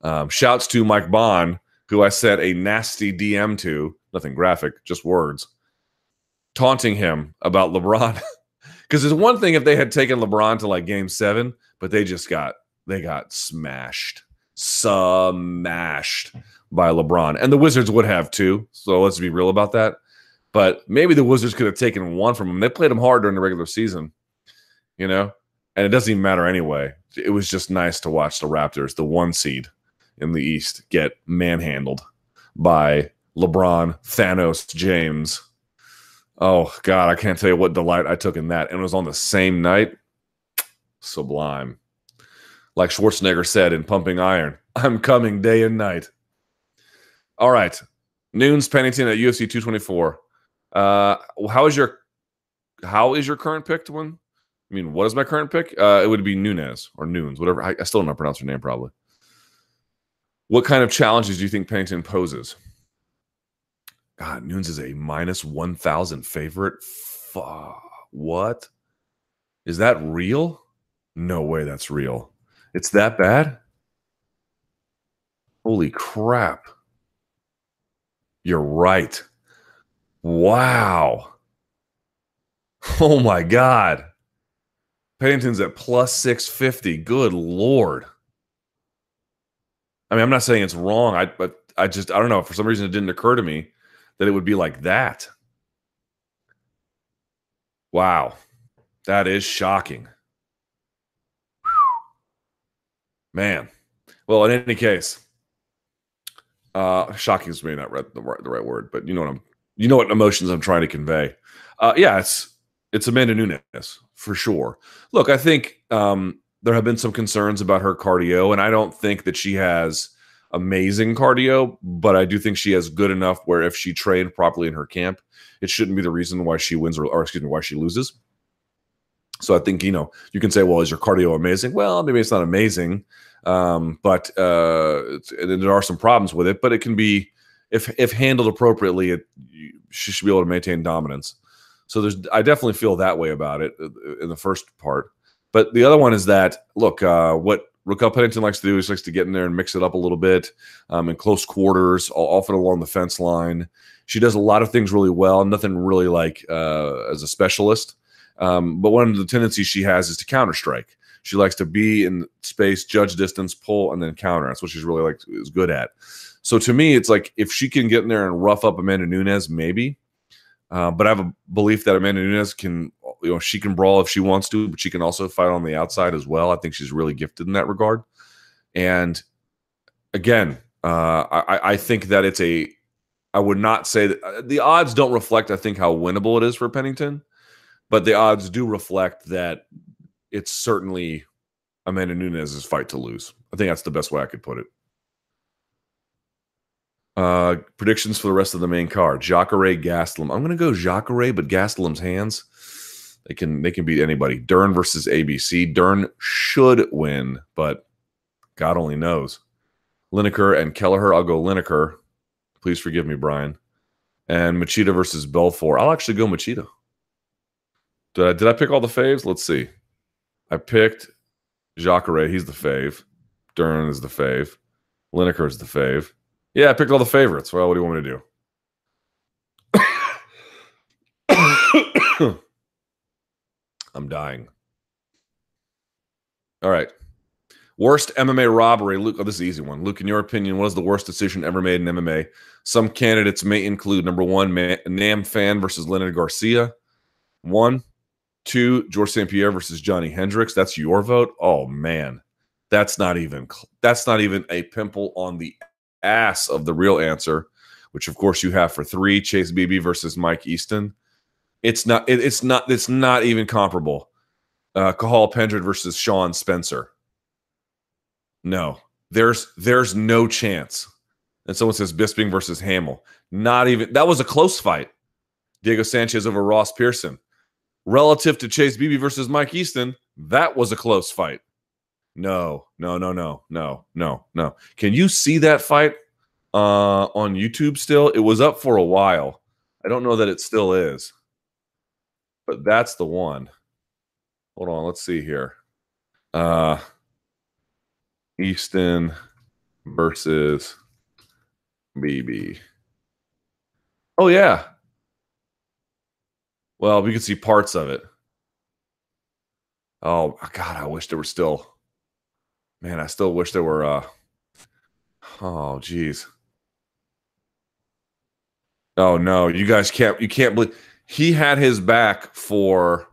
um, shouts to Mike Bond who I sent a nasty DM to, nothing graphic, just words, taunting him about LeBron. Because it's one thing if they had taken LeBron to like game seven, but they just got they got smashed, smashed by LeBron. And the Wizards would have too. So let's be real about that. But maybe the Wizards could have taken one from them. They played them hard during the regular season, you know? And it doesn't even matter anyway. It was just nice to watch the Raptors, the one seed, in the East get manhandled by LeBron, Thanos, James. Oh God, I can't tell you what delight I took in that. And it was on the same night. Sublime. Like Schwarzenegger said in Pumping Iron, I'm coming day and night. All right. Noons Pennington at UFC 224. Uh how is your how is your current pick win? I mean, what is my current pick? Uh it would be Nunes or Noons, whatever. I, I still don't pronounce her name probably. What kind of challenges do you think Pennington poses? God, Nunes is a minus 1,000 favorite. what? Is that real? No way that's real. It's that bad? Holy crap. You're right. Wow. Oh my God. Pennington's at plus 650. Good Lord. I mean, I'm not saying it's wrong. I but I just I don't know. For some reason, it didn't occur to me that it would be like that. Wow. That is shocking. Man. Well, in any case, uh, shocking is maybe not the right, the right word, but you know what I'm, you know what emotions I'm trying to convey. Uh, yeah, it's it's Amanda Nunes for sure. Look, I think um, there have been some concerns about her cardio, and I don't think that she has amazing cardio, but I do think she has good enough where if she trained properly in her camp, it shouldn't be the reason why she wins or, or excuse me, why she loses. So I think you know you can say, well, is your cardio amazing? Well, maybe it's not amazing, um, but uh, there are some problems with it. But it can be if if handled appropriately, it she should be able to maintain dominance. So there's I definitely feel that way about it uh, in the first part. But the other one is that look, uh, what Raquel Pennington likes to do is likes to get in there and mix it up a little bit um, in close quarters, often along the fence line. She does a lot of things really well, nothing really like uh, as a specialist. Um, but one of the tendencies she has is to counter strike. She likes to be in space, judge distance, pull, and then counter. That's what she's really like is good at. So to me, it's like if she can get in there and rough up Amanda Nunes, maybe. Uh, but I have a belief that Amanda Nunes can, you know, she can brawl if she wants to, but she can also fight on the outside as well. I think she's really gifted in that regard. And again, uh, I, I think that it's a, I would not say that uh, the odds don't reflect, I think, how winnable it is for Pennington, but the odds do reflect that it's certainly Amanda Nunes' fight to lose. I think that's the best way I could put it. Uh, predictions for the rest of the main card: Jacare, Gastelum. I'm going to go Jacare, but Gastelum's hands they can they can beat anybody. Dern versus ABC. Dern should win, but God only knows. Lineker and Kelleher. I'll go Lineker. Please forgive me, Brian. And Machida versus Belfort. I'll actually go Machida. Did I, did I pick all the faves? Let's see. I picked Jacare. He's the fave. Dern is the fave. Lineker is the fave. Yeah, I picked all the favorites. Well, what do you want me to do? I'm dying. All right. Worst MMA robbery. Luke, oh, this is easy one. Luke, in your opinion, what is the worst decision ever made in MMA? Some candidates may include number one, Nam Phan versus Leonard Garcia. One. Two, Georges St. Pierre versus Johnny Hendricks. That's your vote. Oh man. That's not even that's not even a pimple on the ass of the real answer, which of course you have for three, Chase Beebe versus Mike Easton. It's not. It, it's not. It's not even comparable. Uh, Cathal Pendred versus Sean Spencer. No, there's there's no chance. And someone says Bisping versus Hamill. Not even. That was a close fight. Diego Sanchez over Ross Pearson. Relative to Chase Beebe versus Mike Easton, that was a close fight. No, no, no, no, no, no, no. Can you see that fight uh, on YouTube still? It was up for a while. I don't know that it still is, but that's the one. Hold on, let's see here. Uh, Easton versus Beebe. Oh yeah. Well, we can see parts of it. Oh God, I wish there were still Man, I still wish there were. uh Oh, geez. Oh no, you guys can't. You can't believe he had his back for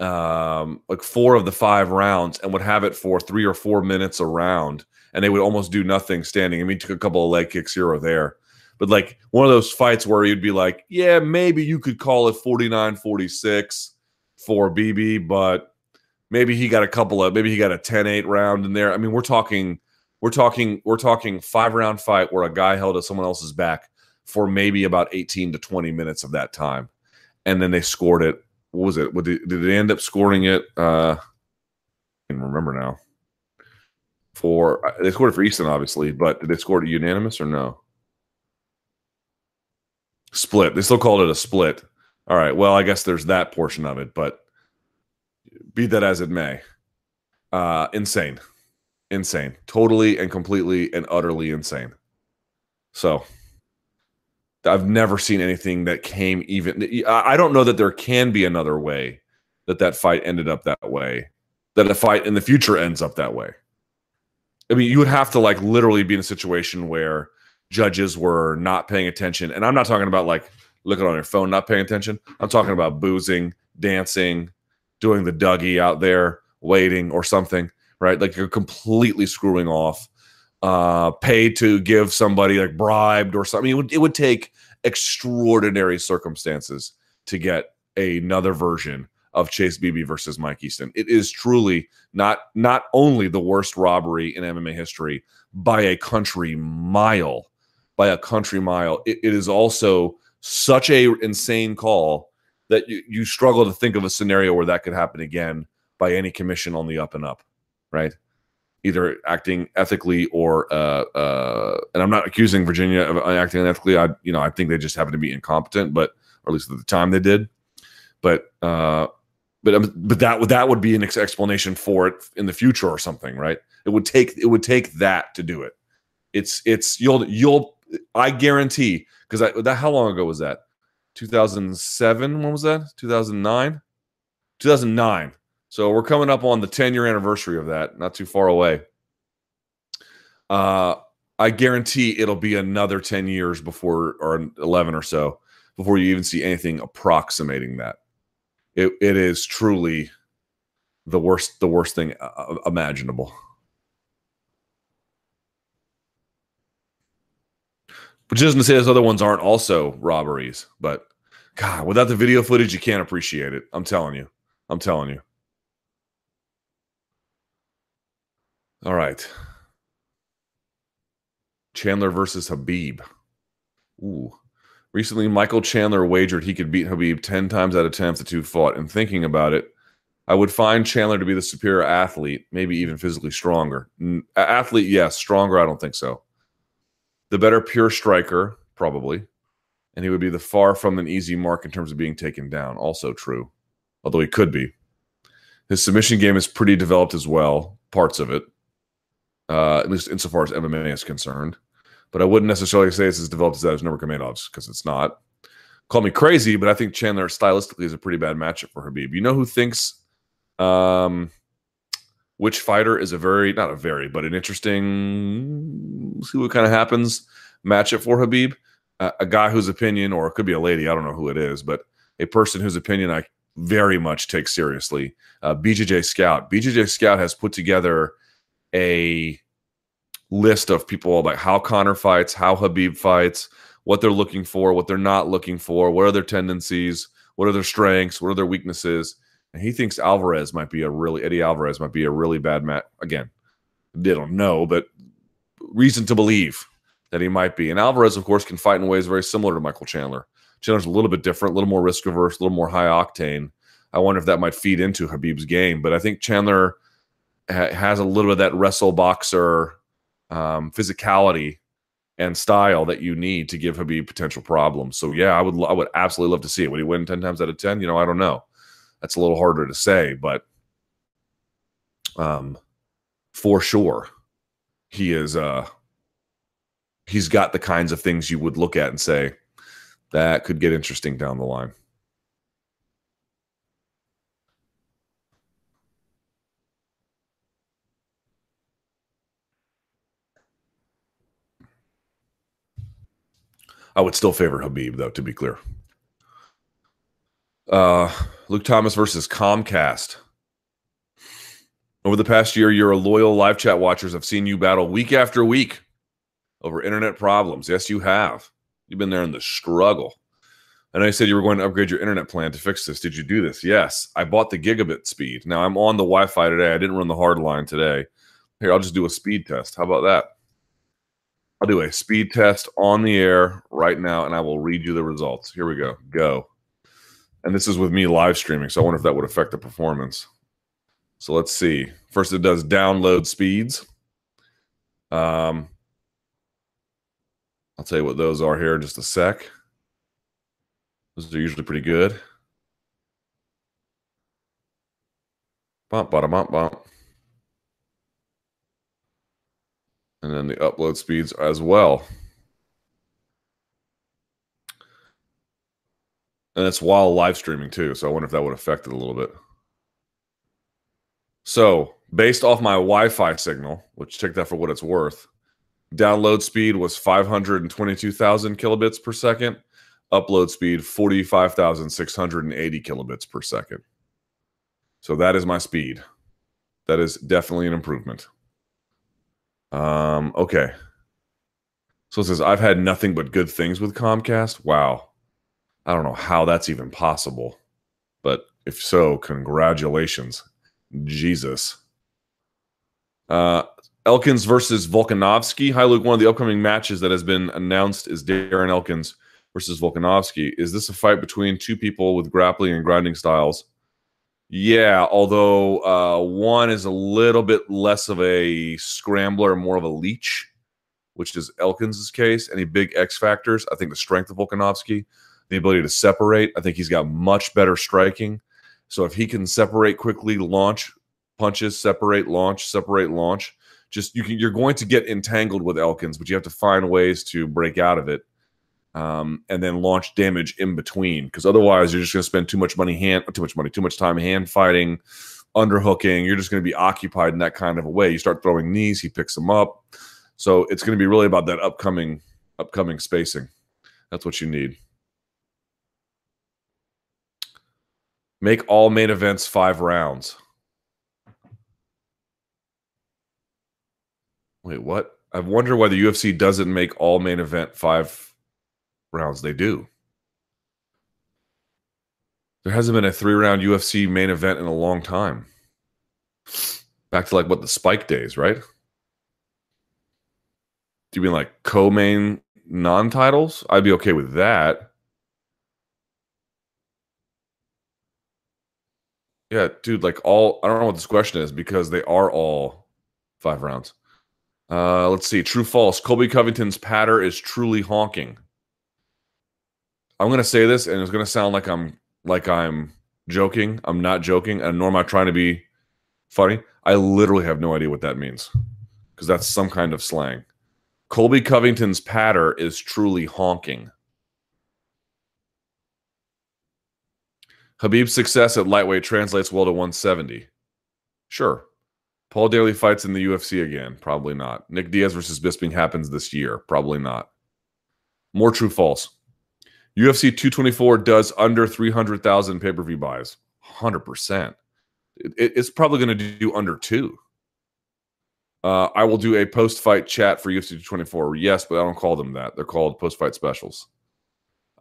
um like four of the five rounds and would have it for three or four minutes a round, and they would almost do nothing standing. I mean, took a couple of leg kicks here or there, but like one of those fights where you'd be like, yeah, maybe you could call it 49 46 for Beebe but maybe he got a couple of maybe he got a 10-8 round in there. I mean, we're talking we're talking we're talking five round fight where a guy held at someone else's back for maybe about 18 to 20 minutes of that time. And then they scored it. What was it? Did they end up scoring it? Uh I can remember now. For they scored it for Easton, obviously, but did they score it unanimous or no? Split. They still called it a split. All right. Well, I guess there's that portion of it, but be that as it may, uh, insane, insane, totally and completely and utterly insane. So I've never seen anything that came even. I don't know that there can be another way that that fight ended up that way. That a fight in the future ends up that way. I mean, you would have to like literally be in a situation where judges were not paying attention, and I'm not talking about like looking on your phone, not paying attention. I'm talking about boozing, dancing, doing the Dougie out there waiting or something, right? Like you're completely screwing off. Uh, paid to give somebody like bribed or something. It would, it would take extraordinary circumstances to get another version of Chase Beebe versus Mike Easton. It is truly not not only the worst robbery in MMA history by a country mile, by a country mile. it, it is also such a insane call that you, you struggle to think of a scenario where that could happen again by any commission on the up and up, right? Either acting ethically or, uh, uh, and I'm not accusing Virginia of acting unethically. I, you know, I think they just happen to be incompetent, but or at least at the time they did. But, uh, but um, but that that would be an explanation for it in the future or something, right? It would take it would take that to do it. It's it's you'll you'll I guarantee because that how long ago was that? 2007. When was that? 2009. 2009. So we're coming up on the 10 year anniversary of that. Not too far away. Uh, I guarantee it'll be another 10 years before, or 11 or so, before you even see anything approximating that. It, it is truly the worst, the worst thing uh, imaginable. Which to say those other ones aren't also robberies, but God, without the video footage, you can't appreciate it. I'm telling you. I'm telling you. All right. Chandler versus Khabib. Ooh. Recently, Michael Chandler wagered he could beat Khabib 10 times out of 10 if the two fought. And thinking about it, I would find Chandler to be the superior athlete, maybe even physically stronger. Athlete, yes. Stronger, I don't think so the better pure striker, probably. And he would be the far from an easy mark in terms of being taken down. Also true, although he could be. His submission game is pretty developed as well, parts of it, uh, at least insofar as MMA is concerned. But I wouldn't necessarily say it's as developed as that as Nurmagomedov's because it's not. Call me crazy, but I think Chandler stylistically is a pretty bad matchup for Khabib. You know who thinks um, which fighter is a very not a very but an interesting see what kind of happens matchup for Khabib. Uh, a guy whose opinion, or it could be a lady, I don't know who it is, but a person whose opinion I very much take seriously. Uh, BJJ Scout. BJJ Scout has put together a list of people about how Conor fights, how Khabib fights, what they're looking for, what they're not looking for, what are their tendencies, what are their strengths, what are their weaknesses he thinks Alvarez might be a really Eddie Alvarez might be a really bad match. Again, they don't know, but reason to believe that he might be. And Alvarez, of course, can fight in ways very similar to Michael Chandler. Chandler's a little bit different, a little more risk averse, a little more high octane. I wonder if that might feed into Khabib's game. But I think Chandler ha- has a little bit of that wrestle boxer um, physicality and style that you need to give Khabib potential problems. So yeah, I would I would absolutely love to see it. Would he win ten times out of ten? You know, I don't know. That's a little harder to say, but um, for sure, he is. Uh, he's got the kinds of things you would look at and say that could get interesting down the line. I would still favor Khabib, though, to be clear. Uh, Luke Thomas versus Comcast. Over the past year, your loyal live chat watchers have seen you battle week after week over internet problems. Yes, you have. You've been there in the struggle. And I said you were going to upgrade your internet plan to fix this. Did you do this? Yes. I bought the gigabit speed. Now I'm on the Wi Fi today. I didn't run the hard line today. Here, I'll just do a speed test. How about that? I'll do a speed test on the air right now and I will read you the results. Here we go. Go. And this is with me live streaming, so I wonder if that would affect the performance. So let's see. First, it does download speeds. Um, I'll tell you what those are here in just a sec. Those are usually pretty good. Bump, bottom, bump, bump. And then the upload speeds as well. And it's while live streaming too. So I wonder if that would affect it a little bit. So, based off my Wi Fi signal, which take that for what it's worth, download speed was 522,000 kilobits per second, upload speed 45,680 kilobits per second. So that is my speed. That is definitely an improvement. Um, okay. So it says, I've had nothing but good things with Comcast. Wow. I don't know how that's even possible. But if so, congratulations. Jesus. Uh, Elkins versus Volkanovski. Hi, Luke. One of the upcoming matches that has been announced is Darren Elkins versus Volkanovski. Is this a fight between two people with grappling and grinding styles? Yeah, although uh, one is a little bit less of a scrambler, more of a leech, which is Elkins' case. Any big X factors? I think the strength of Volkanovski, the ability to separate. I think he's got much better striking. So if he can separate quickly, launch punches, separate, launch, separate, launch, just you can, you're going to get entangled with Elkins, but you have to find ways to break out of it um, and then launch damage in between. Because otherwise, you're just going to spend too much money hand, too much money, too much time hand fighting, underhooking. You're just going to be occupied in that kind of a way. You start throwing knees, he picks them up. So it's going to be really about that upcoming upcoming spacing. That's what you need. Make all main events five rounds. Wait, what? I wonder why the UFC doesn't make all main event five rounds they do. There hasn't been a three round UFC main event in a long time. Back to like what the spike days, right? Do you mean like co main non titles? I'd be okay with that. Yeah, dude, like all, I don't know what this question is because they are all five rounds. Uh, let's see. True false. Colby Covington's patter is truly honking. I'm gonna say this, and it's gonna sound like I'm like I'm joking. I'm not joking, and nor am I trying to be funny. I literally have no idea what that means because that's some kind of slang. Colby Covington's patter is truly honking. Khabib's success at lightweight translates well to 170. Sure. Paul Daley fights in the UFC again. Probably not. Nick Diaz versus Bisping happens this year. Probably not. More true false. UFC 224 does under 300,000 pay per view buys. 100%. It, it's probably going to do under two. Uh, I will do a post fight chat for UFC 224. Yes, but I don't call them that. They're called post fight specials.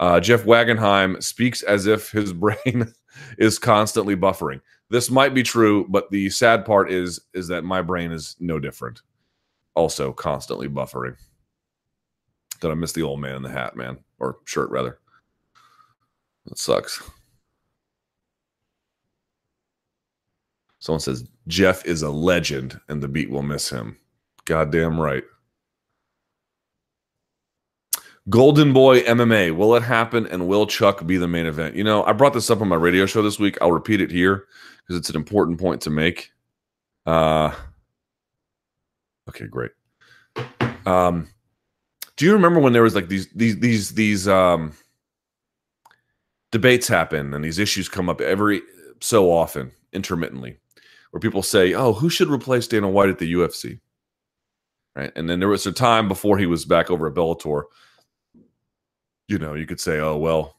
Uh, Jeff Wagenheim speaks as if his brain is constantly buffering. This might be true, but the sad part is is that my brain is no different. Also, constantly buffering. Did I miss the old man in the hat, man, or shirt rather? That sucks. Someone says Jeff is a legend and the beat will miss him. Goddamn right. Golden Boy MMA. Will it happen and will Chuck be the main event? You know, I brought this up on my radio show this week. I'll repeat it here because it's an important point to make. Uh Okay, great. Um do you remember when there was like these these these these um debates happen and these issues come up every so often, intermittently, where people say, "Oh, who should replace Dana White at the UFC?" Right, and then there was a time before he was back over at Bellator. You know, you could say, "Oh, well,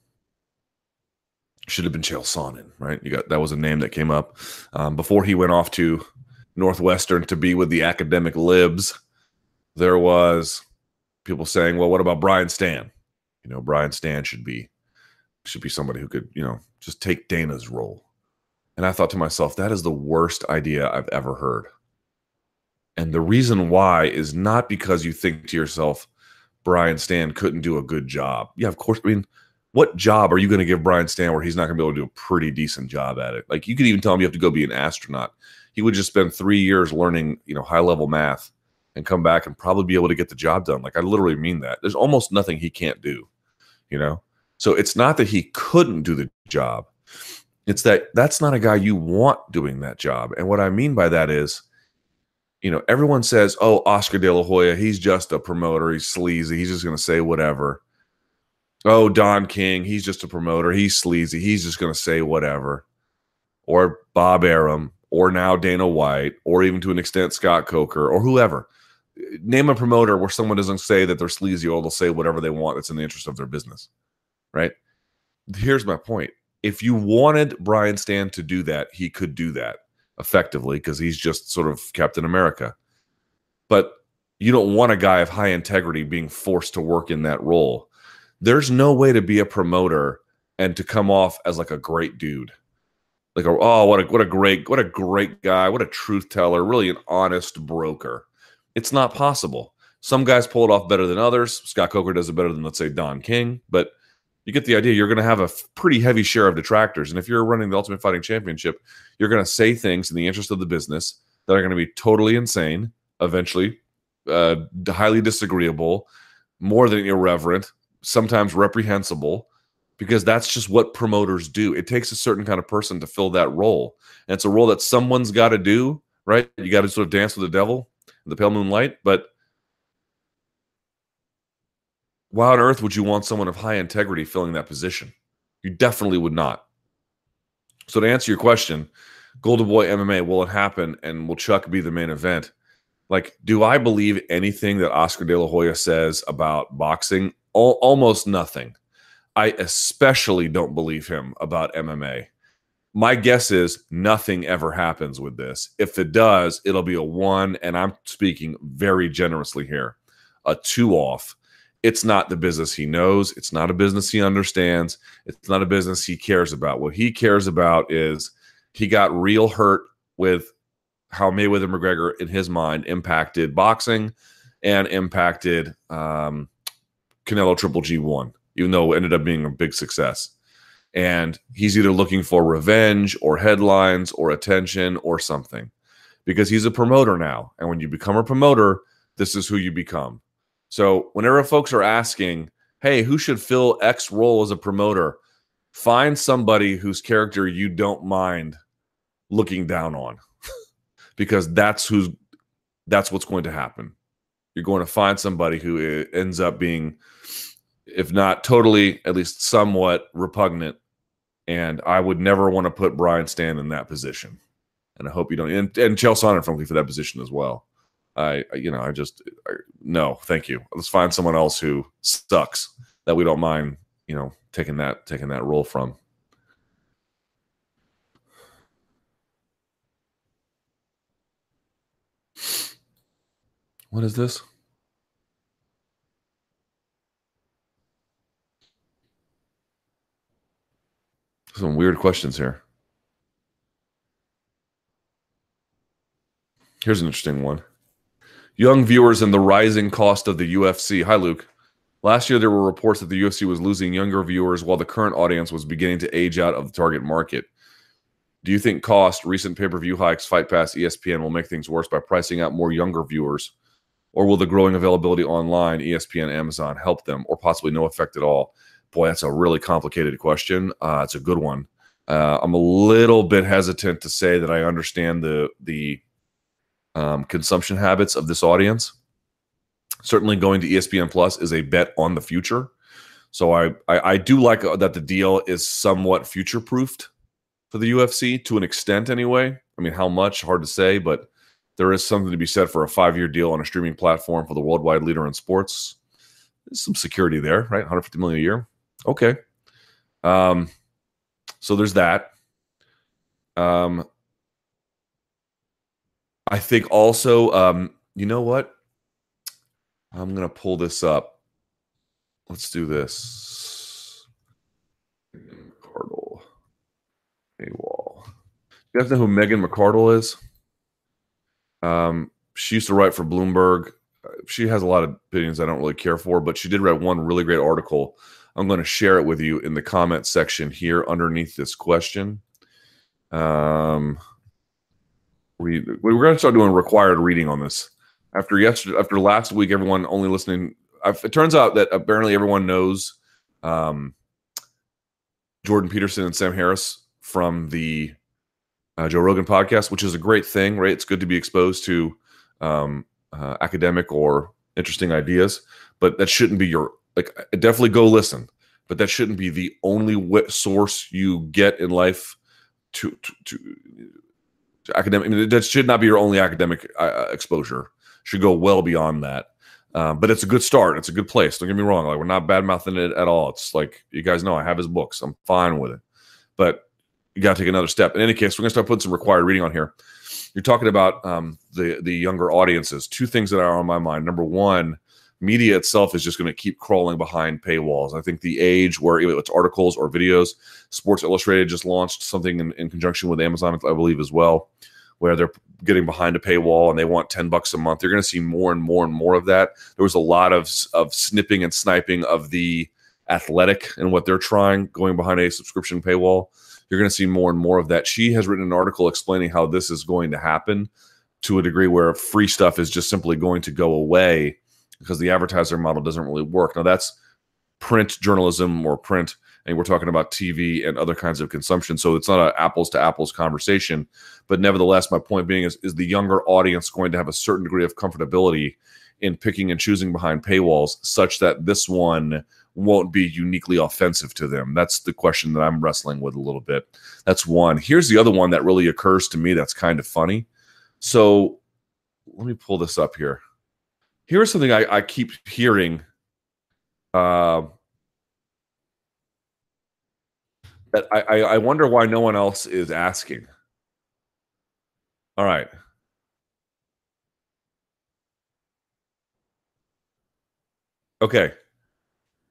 should have been Chael Sonnen." Right, you got that was a name that came up um, before he went off to Northwestern to be with the academic libs. There was people saying, "Well, what about Brian Stann?" You know, Brian Stann should be should be somebody who could, you know, just take Dana's role. And I thought to myself, that is the worst idea I've ever heard. And the reason why is not because you think to yourself, Brian Stann couldn't do a good job. Yeah, of course. I mean, what job are you going to give Brian Stann where he's not going to be able to do a pretty decent job at it? Like you could even tell him you have to go be an astronaut. He would just spend three years learning, you know, high level math and come back and probably be able to get the job done. Like I literally mean that. There's almost nothing he can't do, you know? So it's not that he couldn't do the job. It's that that's not a guy you want doing that job. And what I mean by that is, you know, everyone says, oh, Oscar De La Hoya, he's just a promoter. He's sleazy. He's just going to say whatever. Oh, Don King, he's just a promoter. He's sleazy. He's just going to say whatever. Or Bob Arum, or now Dana White, or even to an extent Scott Coker, or whoever. Name a promoter where someone doesn't say that they're sleazy or they'll say whatever they want that's in the interest of their business right? Here's my point. if you wanted Brian Stann to do that, he could do that effectively because he's just sort of Captain America. But you don't want a guy of high integrity being forced to work in that role. There's no way to be a promoter and to come off as like a great dude. Like oh what a what a great what a great guy, what a truth teller, really an honest broker. It's not possible. Some guys pull it off better than others. Scott Coker does it better than let's say Don King, but you get the idea. You're going to have a pretty heavy share of detractors. And if you're running the Ultimate Fighting Championship, you're going to say things in the interest of the business that are going to be totally insane, eventually, uh, highly disagreeable, more than irreverent, sometimes reprehensible, because that's just what promoters do. It takes a certain kind of person to fill that role. And it's a role that someone's got to do, right? You got to sort of dance with the devil in the pale moonlight. But why on earth would you want someone of high integrity filling that position? You definitely would not. So to answer your question, Golden Boy MMA, will it happen and will Chuck be the main event? Like, do I believe anything that Oscar De La Hoya says about boxing? Al- almost nothing. I especially don't believe him about MMA. My guess is nothing ever happens with this. If it does, it'll be a one, and I'm speaking very generously here, a two off it's not the business he knows. It's not a business he understands. It's not a business he cares about. What he cares about is he got real hurt with how Mayweather McGregor, in his mind, impacted boxing and impacted um, Canelo Triple G one, even though it ended up being a big success. And he's either looking for revenge or headlines or attention or something because he's a promoter now. And when you become a promoter, this is who you become. So whenever folks are asking, hey, who should fill X role as a promoter? Find somebody whose character you don't mind looking down on. because that's who's that's what's going to happen. You're going to find somebody who ends up being if not totally, at least somewhat repugnant. And I would never want to put Brian Stann in that position. And I hope you don't. And, and Chael Sonnen, frankly, for that position as well. I, you know, I just I, no, thank you. Let's find someone else who sucks that we don't mind, you know, taking that taking that role from. What is this? Some weird questions here. Here's an interesting one young viewers and the rising cost of the UFC. Hi, Luke. Last year, there were reports that the UFC was losing younger viewers while the current audience was beginning to age out of the target market. Do you think cost, recent pay per view hikes, Fight Pass, ESPN will make things worse by pricing out more younger viewers? Or will the growing availability online, ESPN, Amazon, help them, or possibly no effect at all? Boy, that's a really complicated question. Uh, it's a good one. Uh, I'm a little bit hesitant to say that I understand the the um, consumption habits of this audience. Certainly, going to ESPN Plus is a bet on the future. So I I, I do like uh, that the deal is somewhat future proofed for the UFC to an extent, anyway. I mean, how much? Hard to say, but there is something to be said for a five year deal on a streaming platform for the worldwide leader in sports. There's some security there, right? 150 million a year. Okay. Um, so there's that. Um, I think also, um, you know what? I'm gonna pull this up. Let's do this. McArdle. wall. You guys know who Megan McArdle is? Um, she used to write for Bloomberg. She has a lot of opinions I don't really care for, but she did write one really great article. I'm going to share it with you in the comment section here underneath this question. Um, read. We are going to start doing required reading on this. After yesterday, after last week, everyone only listening. It turns out that apparently everyone knows um, Jordan Peterson and Sam Harris from the uh, Joe Rogan podcast, which is a great thing, right? It's good to be exposed to um, uh, academic or interesting ideas, but that shouldn't be your like. Definitely go listen, but that shouldn't be the only source you get in life to, to, to academic. I mean, that should not be your only academic uh, uh, exposure. Should go well beyond that. Um, but it's a good start. It's a good place. Don't get me wrong. Like we're not bad mouthing it at all. It's like you guys know I have his books. I'm fine with it. but you got to take another step. In any case, we're to start putting some required reading on here. You're talking about um, the the younger audiences. Two things that are on my mind. Number one, media itself is just going to keep crawling behind paywalls. I think the age where it's articles or videos, Sports Illustrated just launched something in, in conjunction with Amazon, I believe, as well, where they're getting behind a paywall and they want 10 bucks a month. You're going to see more and more and more of that. There was a lot of, of snipping and sniping of the athletic and what they're trying going behind a subscription paywall. You're going to see more and more of that. She has written an article explaining how this is going to happen to a degree where free stuff is just simply going to go away because the advertiser model doesn't really work. Now, that's print journalism or print, and we're talking about TV and other kinds of consumption. So it's not an apples to apples conversation. But nevertheless, my point being is, is the younger audience going to have a certain degree of comfortability in picking and choosing behind paywalls such that this one won't be uniquely offensive to them? That's the question that I'm wrestling with a little bit. That's one. Here's the other one that really occurs to me that's kind of funny. So let me pull this up here. Here's something I, I keep hearing. Uh, that I, I, I wonder why no one else is asking. All right. Okay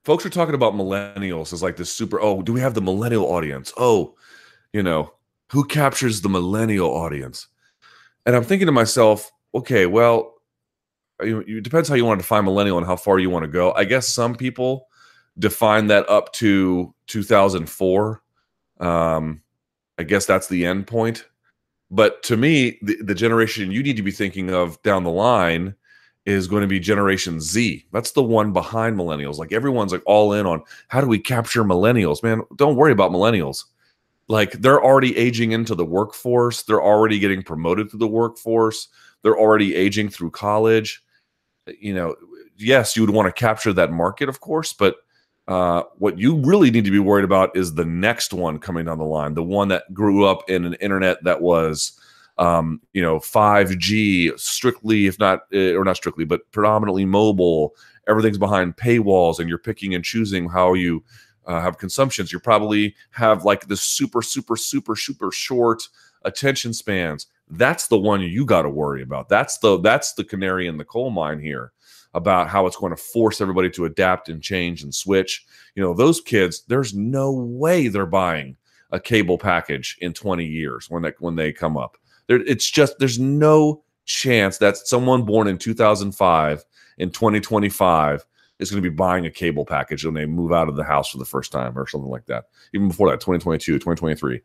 folks are talking about millennials as like this super oh do we have the millennial audience oh you know who captures the millennial audience and i'm thinking to myself okay well it depends how you want to define millennial and how far you want to go i guess some people define that up to 2004 um i guess that's the end point but to me the, the generation you need to be thinking of down the line is going to be Generation Z. That's the one behind millennials. Like everyone's like all in on how do we capture millennials? Man, don't worry about millennials. Like they're already aging into the workforce. They're already getting promoted to the workforce. They're already aging through college. You know, yes, you would want to capture that market, of course, but uh, what you really need to be worried about is the next one coming down the line, the one that grew up in an internet that was um, you know, 5G, strictly, if not, uh, or not strictly, but predominantly mobile. Everything's behind paywalls, and you're picking and choosing how you uh, have consumptions. You probably have like the super, super, super, super short attention spans. That's the one you got to worry about. That's the that's the canary in the coal mine here about how it's going to force everybody to adapt and change and switch. You know, those kids, there's no way they're buying a cable package in 20 years when they when they come up. There, it's just there's no chance that someone born in 2005 in 2025 is going to be buying a cable package when they move out of the house for the first time or something like that. Even before that, 2022, 2023.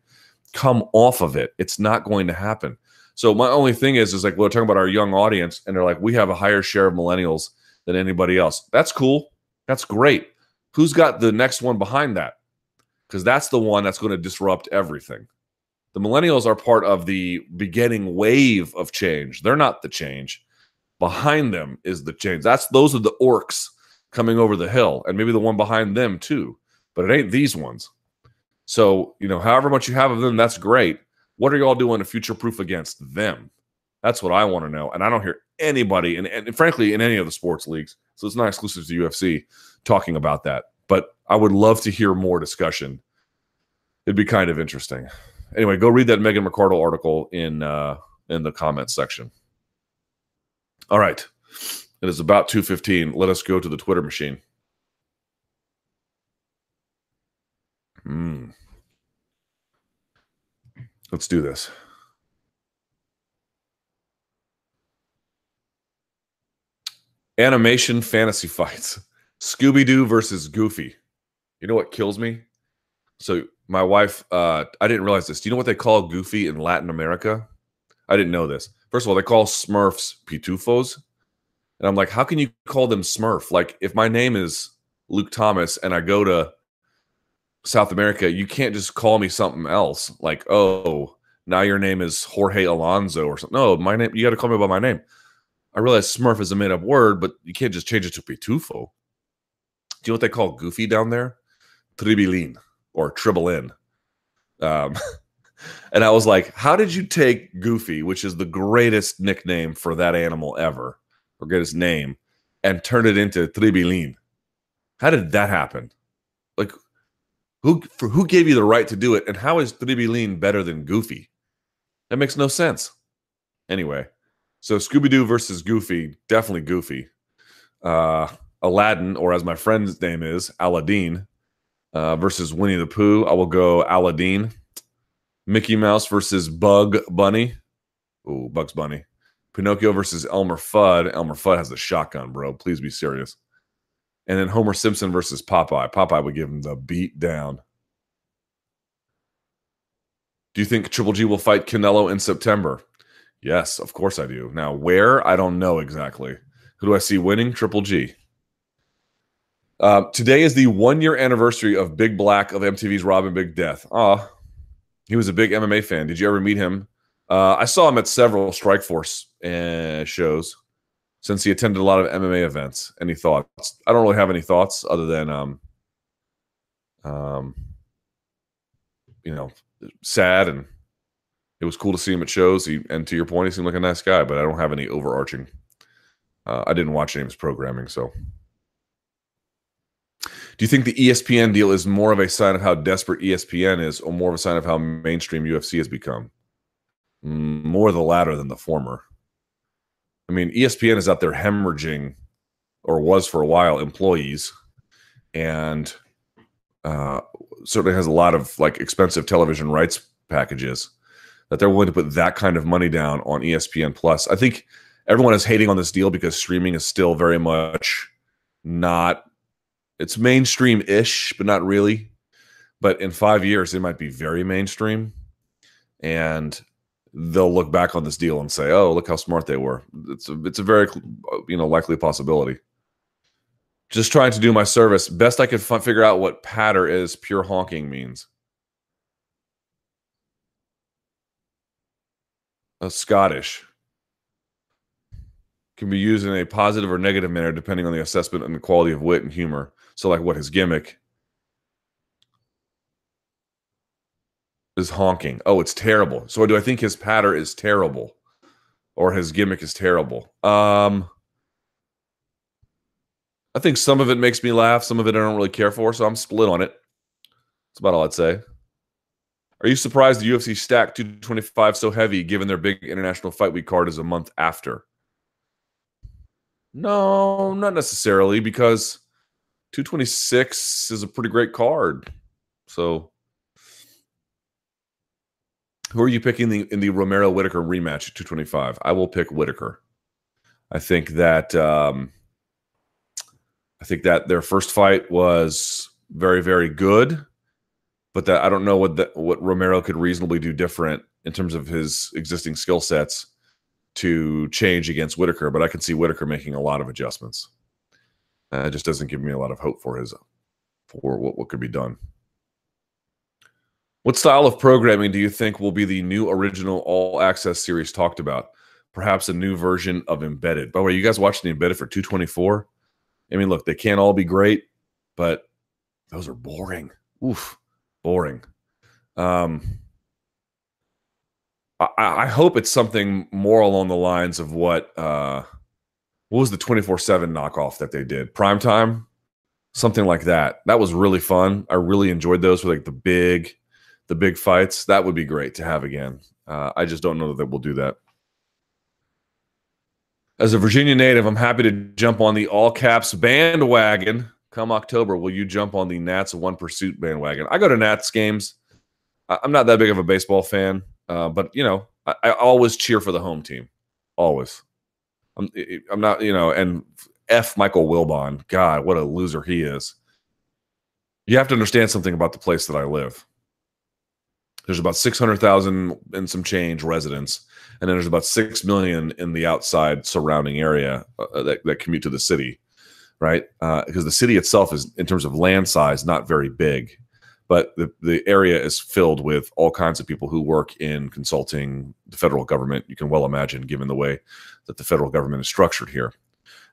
Come off of it. It's not going to happen. So my only thing is, is like we're talking about our young audience, and they're like, we have a higher share of millennials than anybody else. That's cool. That's great. Who's got the next one behind that? Because that's the one that's going to disrupt everything. The millennials are part of the beginning wave of change. They're not the change. Behind them is the change. That's those are the orcs coming over the hill, and maybe the one behind them too. But it ain't these ones. So, you know, however much you have of them, that's great. What are y'all doing to future proof against them? That's what I want to know. And I don't hear anybody, and, and frankly, in any of the sports leagues, so it's not exclusive to UFC, talking about that. But I would love to hear more discussion. It'd be kind of interesting anyway, go read that Megan McArdle article in uh, in the comments section. All right, it is about two fifteen. Let us go to the Twitter machine. Hmm. Let's do this. Animation fantasy fights. Scooby Doo versus Goofy. You know what kills me? So my wife, uh, I didn't realize this. Do you know what they call Goofy in Latin America? I didn't know this. First of all, they call Smurfs pitufos. And I'm like, how can you call them Smurf? Like, if my name is Luke Thomas and I go to South America, you can't just call me something else. Like, oh, now your name is Jorge Alonso or something. No, my name, you got to call me by my name. I realize Smurf is a made up word, but you can't just change it to Pitufo. Do you know what they call Goofy down there? Tribilin or Tribble In. Um, and I was like, how did you take Goofy, which is the greatest nickname for that animal ever, or greatest name, and turn it into Tribilin? How did that happen? Like, Who for who gave you the right to do it? And how is Tribilin better than Goofy? That makes no sense. Anyway, so Scooby Doo versus Goofy, definitely Goofy. Uh, Aladdin, or as my friend's name is, Aladdin, uh, versus Winnie the Pooh. I will go Aladdin. Mickey Mouse versus Bug Bunny. Ooh, Bugs Bunny. Pinocchio versus Elmer Fudd. Elmer Fudd has a shotgun, bro. Please be serious. And then Homer Simpson versus Popeye. Popeye would give him the beat down. Do you think Triple G will fight Canelo in September? Yes, of course I do. Now, where? I don't know exactly. Who do I see winning? Triple G. Uh, today is the one year anniversary of Big Black of MTV's Rob & Big Death. Ah, he was a big MMA fan. Did you ever meet him? Uh, I saw him at several Strikeforce uh, shows since he attended a lot of MMA events. Any thoughts? I don't really have any thoughts other than, um, um, you know, sad and it was cool to see him at shows. He, and to your point, he seemed like a nice guy, but I don't have any overarching. Uh, I didn't watch any of his programming, so. Do you think the ESPN deal is more of a sign of how desperate ESPN is, or more of a sign of how mainstream UFC has become? More the latter than the former. I mean, ESPN is out there hemorrhaging, or was for a while, employees, and uh, certainly has a lot of like expensive television rights packages that they're willing to put that kind of money down on ESPN Plus. I think everyone is hating on this deal because streaming is still very much not it's mainstream-ish, but not really. But in five years, it might be very mainstream. And they'll look back on this deal and say, "Oh, look how smart they were." It's a, it's a very you know likely possibility. Just trying to do my service best I could f- figure out what patter is pure honking means. A Scottish can be used in a positive or negative manner depending on the assessment and the quality of wit and humor. So, like, what his gimmick is honking. Oh, it's terrible. So do I think his patter is terrible or his gimmick is terrible? Um I think some of it makes me laugh, some of it I don't really care for, so I'm split on it. That's about all I'd say. Are you surprised the UFC stacked 225 so heavy given their big international fight week card is a month after? No, not necessarily because 226 is a pretty great card. So who are you picking the, in the Romero Whitaker rematch at 225? I will pick Whitaker. I think that um, I think that their first fight was very very good, but that I don't know what the, what Romero could reasonably do different in terms of his existing skill sets to change against Whitaker. But I can see Whitaker making a lot of adjustments. Uh, it just doesn't give me a lot of hope for his for what, what could be done. What style of programming do you think will be the new original all access series talked about? Perhaps a new version of Embedded. By the way, you guys watching the Embedded for 224? I mean, look, they can't all be great, but those are boring. Oof, boring. Um, I, I hope it's something more along the lines of what uh, what was the 24 7 knockoff that they did? Prime time? Something like that. That was really fun. I really enjoyed those with like the big the big fights. That would be great to have again. Uh, I just don't know that we'll do that. As a Virginia native, I'm happy to jump on the all caps bandwagon come October. Will you jump on the Nats one pursuit bandwagon? I go to Nats games. I'm not that big of a baseball fan, uh, but you know, I, I, always cheer for the home team. Always. I'm, I'm not, you know, and F Michael Wilbon. God, what a loser he is. You have to understand something about the place that I live. There's about 600,000 and some change residents, and then there's about 6 million in the outside surrounding area uh, uh that, that commute to the city, right? Uh, because the city itself is, in terms of land size, not very big, but the, the area is filled with all kinds of people who work in consulting, the federal government. You can well imagine, given the way that the federal government is structured here.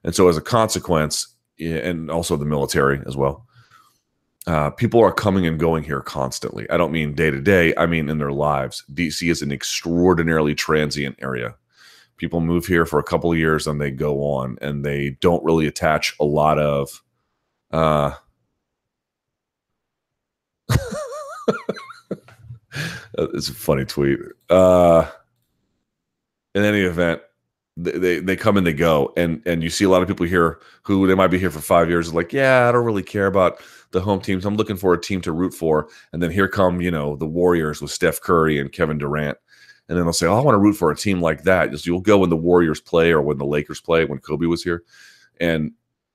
And so, as a consequence, and also the military as well, uh, people are coming and going here constantly. I don't mean day to day, I mean in their lives. DC is an extraordinarily transient area. People move here for a couple of years and they go on, and they don't really attach a lot of. Uh, it's a funny tweet. Uh, in any event, they, they come and they go, and and you see a lot of people here who they might be here for five years, like, yeah, I don't really care about the home teams. I'm looking for a team to root for, and then here come you know the Warriors with Steph Curry and Kevin Durant, and then they'll say, oh, I want to root for a team like that. Just you'll go when the Warriors play or when the Lakers play when Kobe was here, and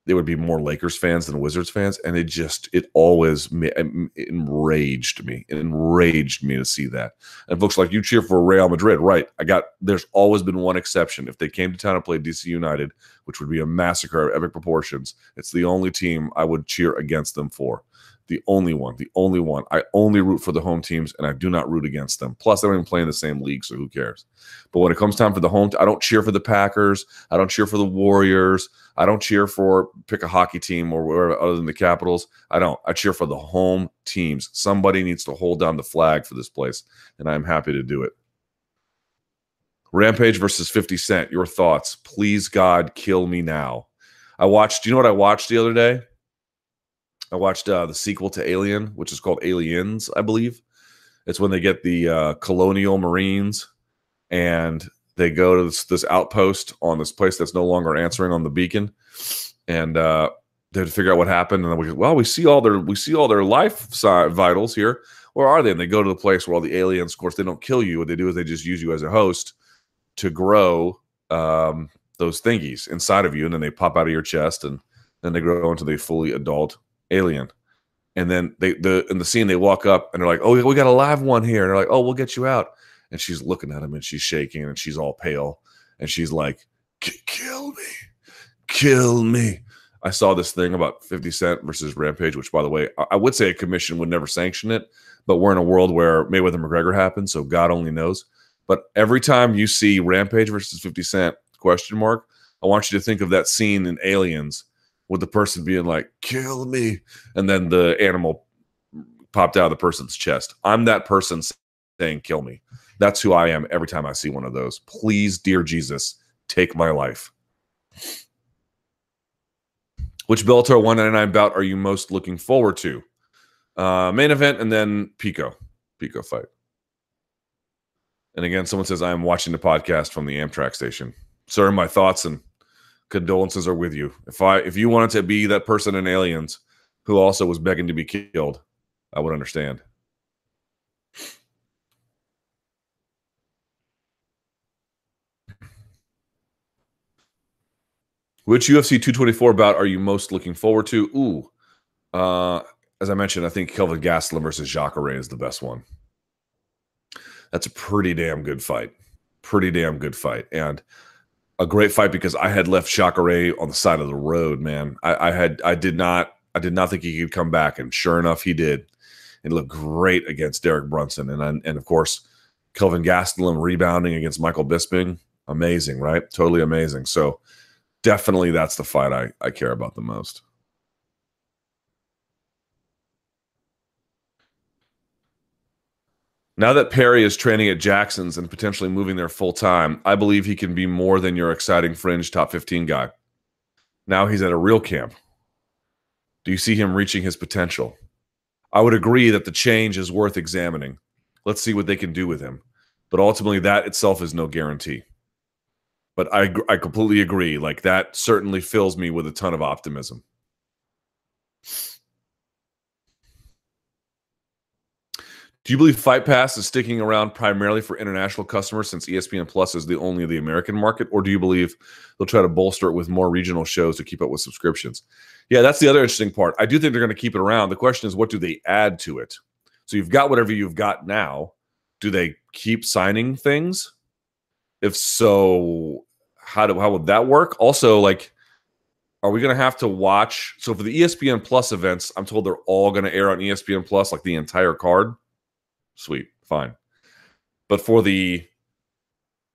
there would be more Lakers fans than Wizards fans, and it just it always enraged me. It enraged me to see that. And folks like you cheer for Real Madrid, right? I got. There's always been one exception. If they came to town and played DC United, which would be a massacre of epic proportions, it's the only team I would cheer against them for the only one, the only one. I only root for the home teams and I do not root against them. Plus, I don't even play in the same league, so who cares? But when it comes time for the home, I don't cheer for the Packers. I don't cheer for the Warriors. I don't cheer for pick a hockey team or other than the Capitals. I don't. I cheer for the home teams. Somebody needs to hold down the flag for this place, and I'm happy to do it. Rampage versus 50 Cent. Your thoughts? Please, God, kill me now. I watched, you know what I watched the other day? I watched uh, the sequel to Alien, which is called Aliens, I believe. It's when they get the uh, colonial marines and they go to this, this, outpost on this place that's no longer answering on the beacon, and uh, they to figure out what happened. And then we well, we see all their we see all their life vitals here. Where are they? And they go to the place where all the aliens. Of course, they don't kill you. What they do is they just use you as a host to grow um, those thingies inside of you, and then they pop out of your chest, and then they grow into the fully adult alien. And then they the in the scene they walk up and they're like, "Oh, we got a live one here." And they're like, "Oh, we'll get you out." And she's looking at him and she's shaking and she's all pale and she's like, "Kill me, kill me." I saw this thing about 50 Cent versus Rampage, which, by the way, I would say a commission would never sanction it, but we're in a world where Mayweather McGregor happened, so God only knows. But every time you see Rampage versus 50 Cent question mark, I want you to think of that scene in Aliens with the person being like, kill me. And then the animal popped out of the person's chest. I'm that person saying, kill me. That's who I am every time I see one of those. Please, dear Jesus, take my life. Which Bellator 199 bout are you most looking forward to? Uh, main event and then Pico. Pico fight. And again, someone says, I am watching the podcast from the Amtrak station. Sir, my thoughts and condolences are with you. If I if you wanted to be that person in Aliens who also was begging to be killed, I would understand. Which UFC 224 bout are you most looking forward to? Ooh, uh, as I mentioned, I think Kelvin Gastelum versus Jacare is the best one. That's a pretty damn good fight. Pretty damn good fight. And a great fight because I had left Jacare on the side of the road, man. I, I, had I did not I did not think he could come back, and sure enough, he did. It looked great against Derek Brunson, and and of course, Kelvin Gastelum rebounding against Michael Bisping, amazing, right? Totally amazing. So definitely, that's the fight I I care about the most. Now that Perry is training at Jackson's and potentially moving there full time, I believe he can be more than your exciting fringe top 15 guy. Now he's at a real camp. Do you see him reaching his potential? I would agree that the change is worth examining. Let's see what they can do with him. But ultimately, that itself is no guarantee. But I, I completely agree. Like, that certainly fills me with a ton of optimism. Do you believe Fight Pass is sticking around primarily for international customers since ESPN Plus is the only of the American market, or do you believe they'll try to bolster it with more regional shows to keep up with subscriptions? Yeah, that's the other interesting part. I do think they're going to keep it around. The question is, what do they add to it? So you've got whatever you've got now. Do they keep signing things? If so, how do how would that work? Also, like, are we going to have to watch? So for the ESPN Plus events, I'm told they're all going to air on ESPN Plus, like the entire card sweet, fine. But for the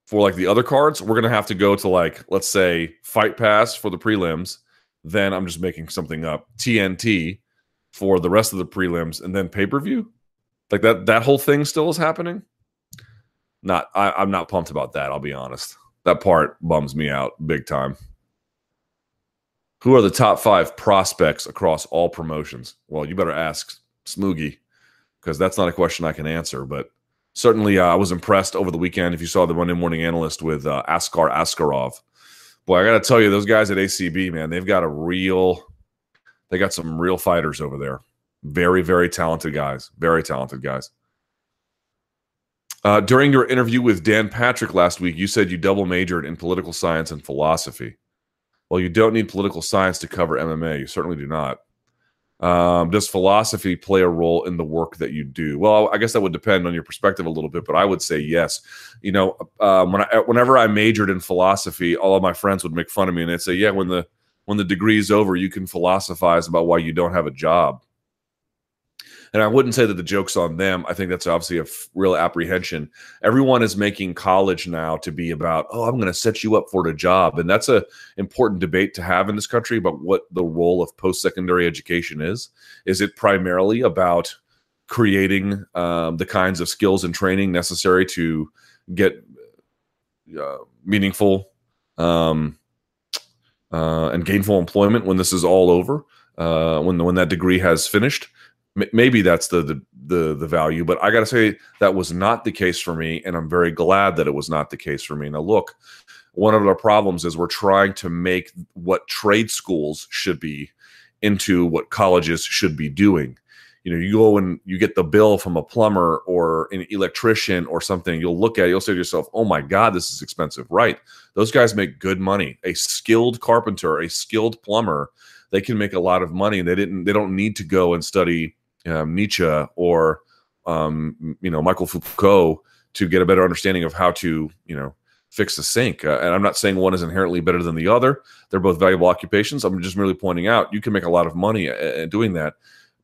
for like the other cards, we're gonna have to go to like let's say Fight Pass for the prelims. Then I'm just making something up. TNT for the rest of the prelims, and then pay per view. Like that that whole thing still is happening. Not I, I'm not pumped about that. I'll be honest. That part bums me out big time. Who are the top five prospects across all promotions? Well, you better ask Smoogie because that's not a question I can answer. But certainly, uh, I was impressed over the weekend. If you saw the Monday Morning Analyst with uh, Askar Askarov, boy, I got to tell you, those guys at ACB, man, they've got a real, they got some real fighters over there. Very, very talented guys. Very talented guys. Uh, during your interview with Dan Patrick last week, you said you double majored in political science and philosophy. Well, you don't need political science to cover MMA. You certainly do not. Um, does philosophy play a role in the work that you do? Well, I guess that would depend on your perspective a little bit, but I would say yes. You know, um, when I, whenever I majored in philosophy, all of my friends would make fun of me and they'd say, "Yeah, when the when the degree is over, you can philosophize about why you don't have a job." And I wouldn't say that the joke's on them. I think that's obviously a f- real apprehension. Everyone is making college now to be about, oh, I'm going to set you up for a job, and that's a important debate to have in this country about what the role of post secondary education is. Is it primarily about creating um, the kinds of skills and training necessary to get uh, meaningful um, uh, and gainful employment when this is all over? Uh, when when that degree has finished, maybe that's the, the the the value but i got to say that was not the case for me and i'm very glad that it was not the case for me. Now look one of our problems is we're trying to make what trade schools should be into what colleges should be doing. You know you go and you get the bill from a plumber or an electrician or something you'll look at it you'll say to yourself oh my god this is expensive. Right those guys make good money. A skilled carpenter a skilled plumber they can make a lot of money they didn't they don't need to go and study um, Nietzsche or um, you know Michael Foucault to get a better understanding of how to you know fix the sink. Uh, and I'm not saying one is inherently better than the other. They're both valuable occupations. I'm just merely pointing out you can make a lot of money uh, doing that.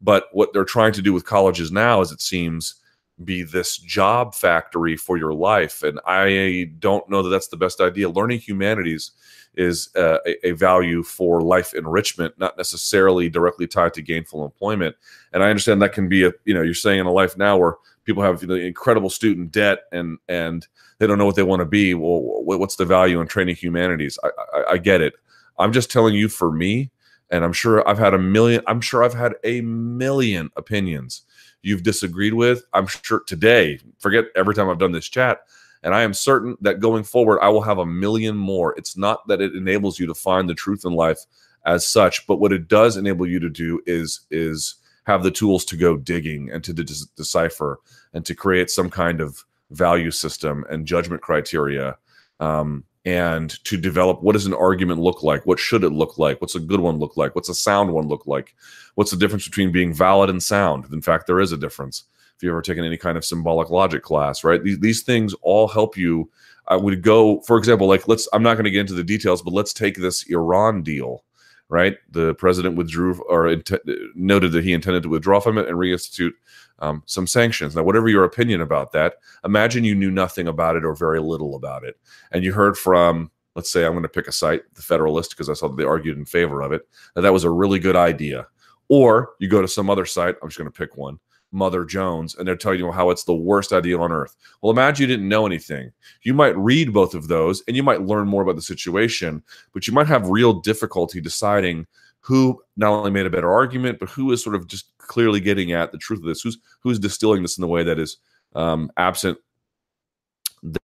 But what they're trying to do with colleges now, as it seems, be this job factory for your life. And I don't know that that's the best idea. Learning humanities is uh, a, a, value for life enrichment, not necessarily directly tied to gainful employment. And I understand that can be a, you know, you're saying in a life now where people have you know, incredible student debt and and they don't know what they want to be. Well, what's the value in training humanities? I, I, I get it. I'm just telling you for me, and I'm sure I've had a million. I'm sure I've had a million opinions you've disagreed with. I'm sure today, forget every time I've done this chat, and I am certain that going forward, I will have a million more. It's not that it enables you to find the truth in life as such, but what it does enable you to do is is have the tools to go digging and to de- decipher and to create some kind of value system and judgment criteria um, and to develop what does an argument look like? What should it look like? What's a good one look like? What's a sound one look like? What's the difference between being valid and sound? In fact there is a difference if you've ever taken any kind of symbolic logic class, right? These, these things all help you. I would go, for example, like let's, I'm not going to get into the details, but let's take this Iran deal, right? The president withdrew or int- noted that he intended to withdraw from it and reinstitute um, some sanctions. Now, whatever your opinion about that, imagine you knew nothing about it or very little about it. And you heard from, let's say, I'm going to pick a site, the Federalist, because I saw that they argued in favor of it, that that was a really good idea. Or you go to some other site, I'm just going to pick one Mother Jones, and they're telling you how it's the worst idea on earth. Well, imagine you didn't know anything. You might read both of those and you might learn more about the situation, but you might have real difficulty deciding who not only made a better argument, but who is sort of just clearly getting at the truth of this. Who's who's distilling this in the way that is um, absent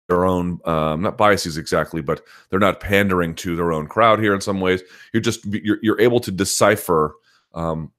their own um, not biases exactly, but they're not pandering to their own crowd here in some ways. You're just you're, you're able to decipher um,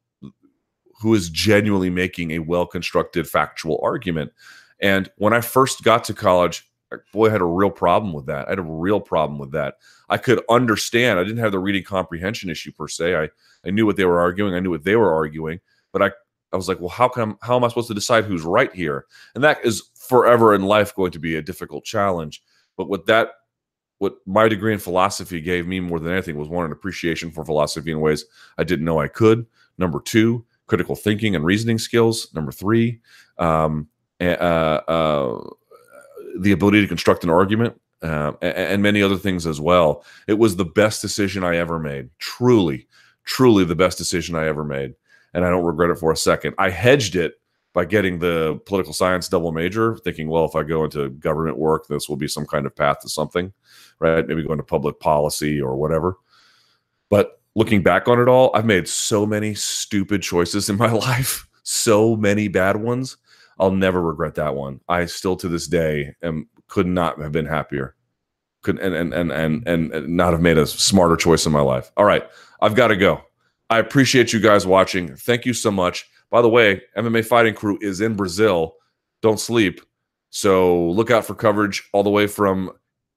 who is genuinely making a well constructed factual argument. And when I first got to college, boy, I had a real problem with that. I had a real problem with that. I could understand. I didn't have the reading comprehension issue per se. I, I knew what they were arguing. I knew what they were arguing. But I, I was like, well, how come how am I supposed to decide who's right here? And that is forever in life going to be a difficult challenge. But what that what my degree in philosophy gave me more than anything was one an appreciation for philosophy in ways I didn't know I could. Number two, critical thinking and reasoning skills. Number three, um, uh, uh, the ability to construct an argument, uh, and, and many other things as well. It was the best decision I ever made. Truly, truly the best decision I ever made. And I don't regret it for a second. I hedged it by getting the political science double major, thinking, well, if I go into government work, this will be some kind of path to something, right? Maybe go into public policy or whatever. But looking back on it all, I've made so many stupid choices in my life, so many bad ones I'll never regret that one. I still to this day am could not have been happier. Could and and and and and not have made a smarter choice in my life. All right, I've got to go. I appreciate you guys watching. Thank you so much. By the way, MMA Fighting Crew is in Brazil. Don't sleep. So look out for coverage all the way from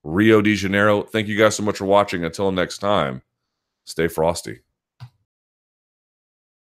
Rio de Janeiro. Thank you guys so much for watching. Until next time, stay frosty.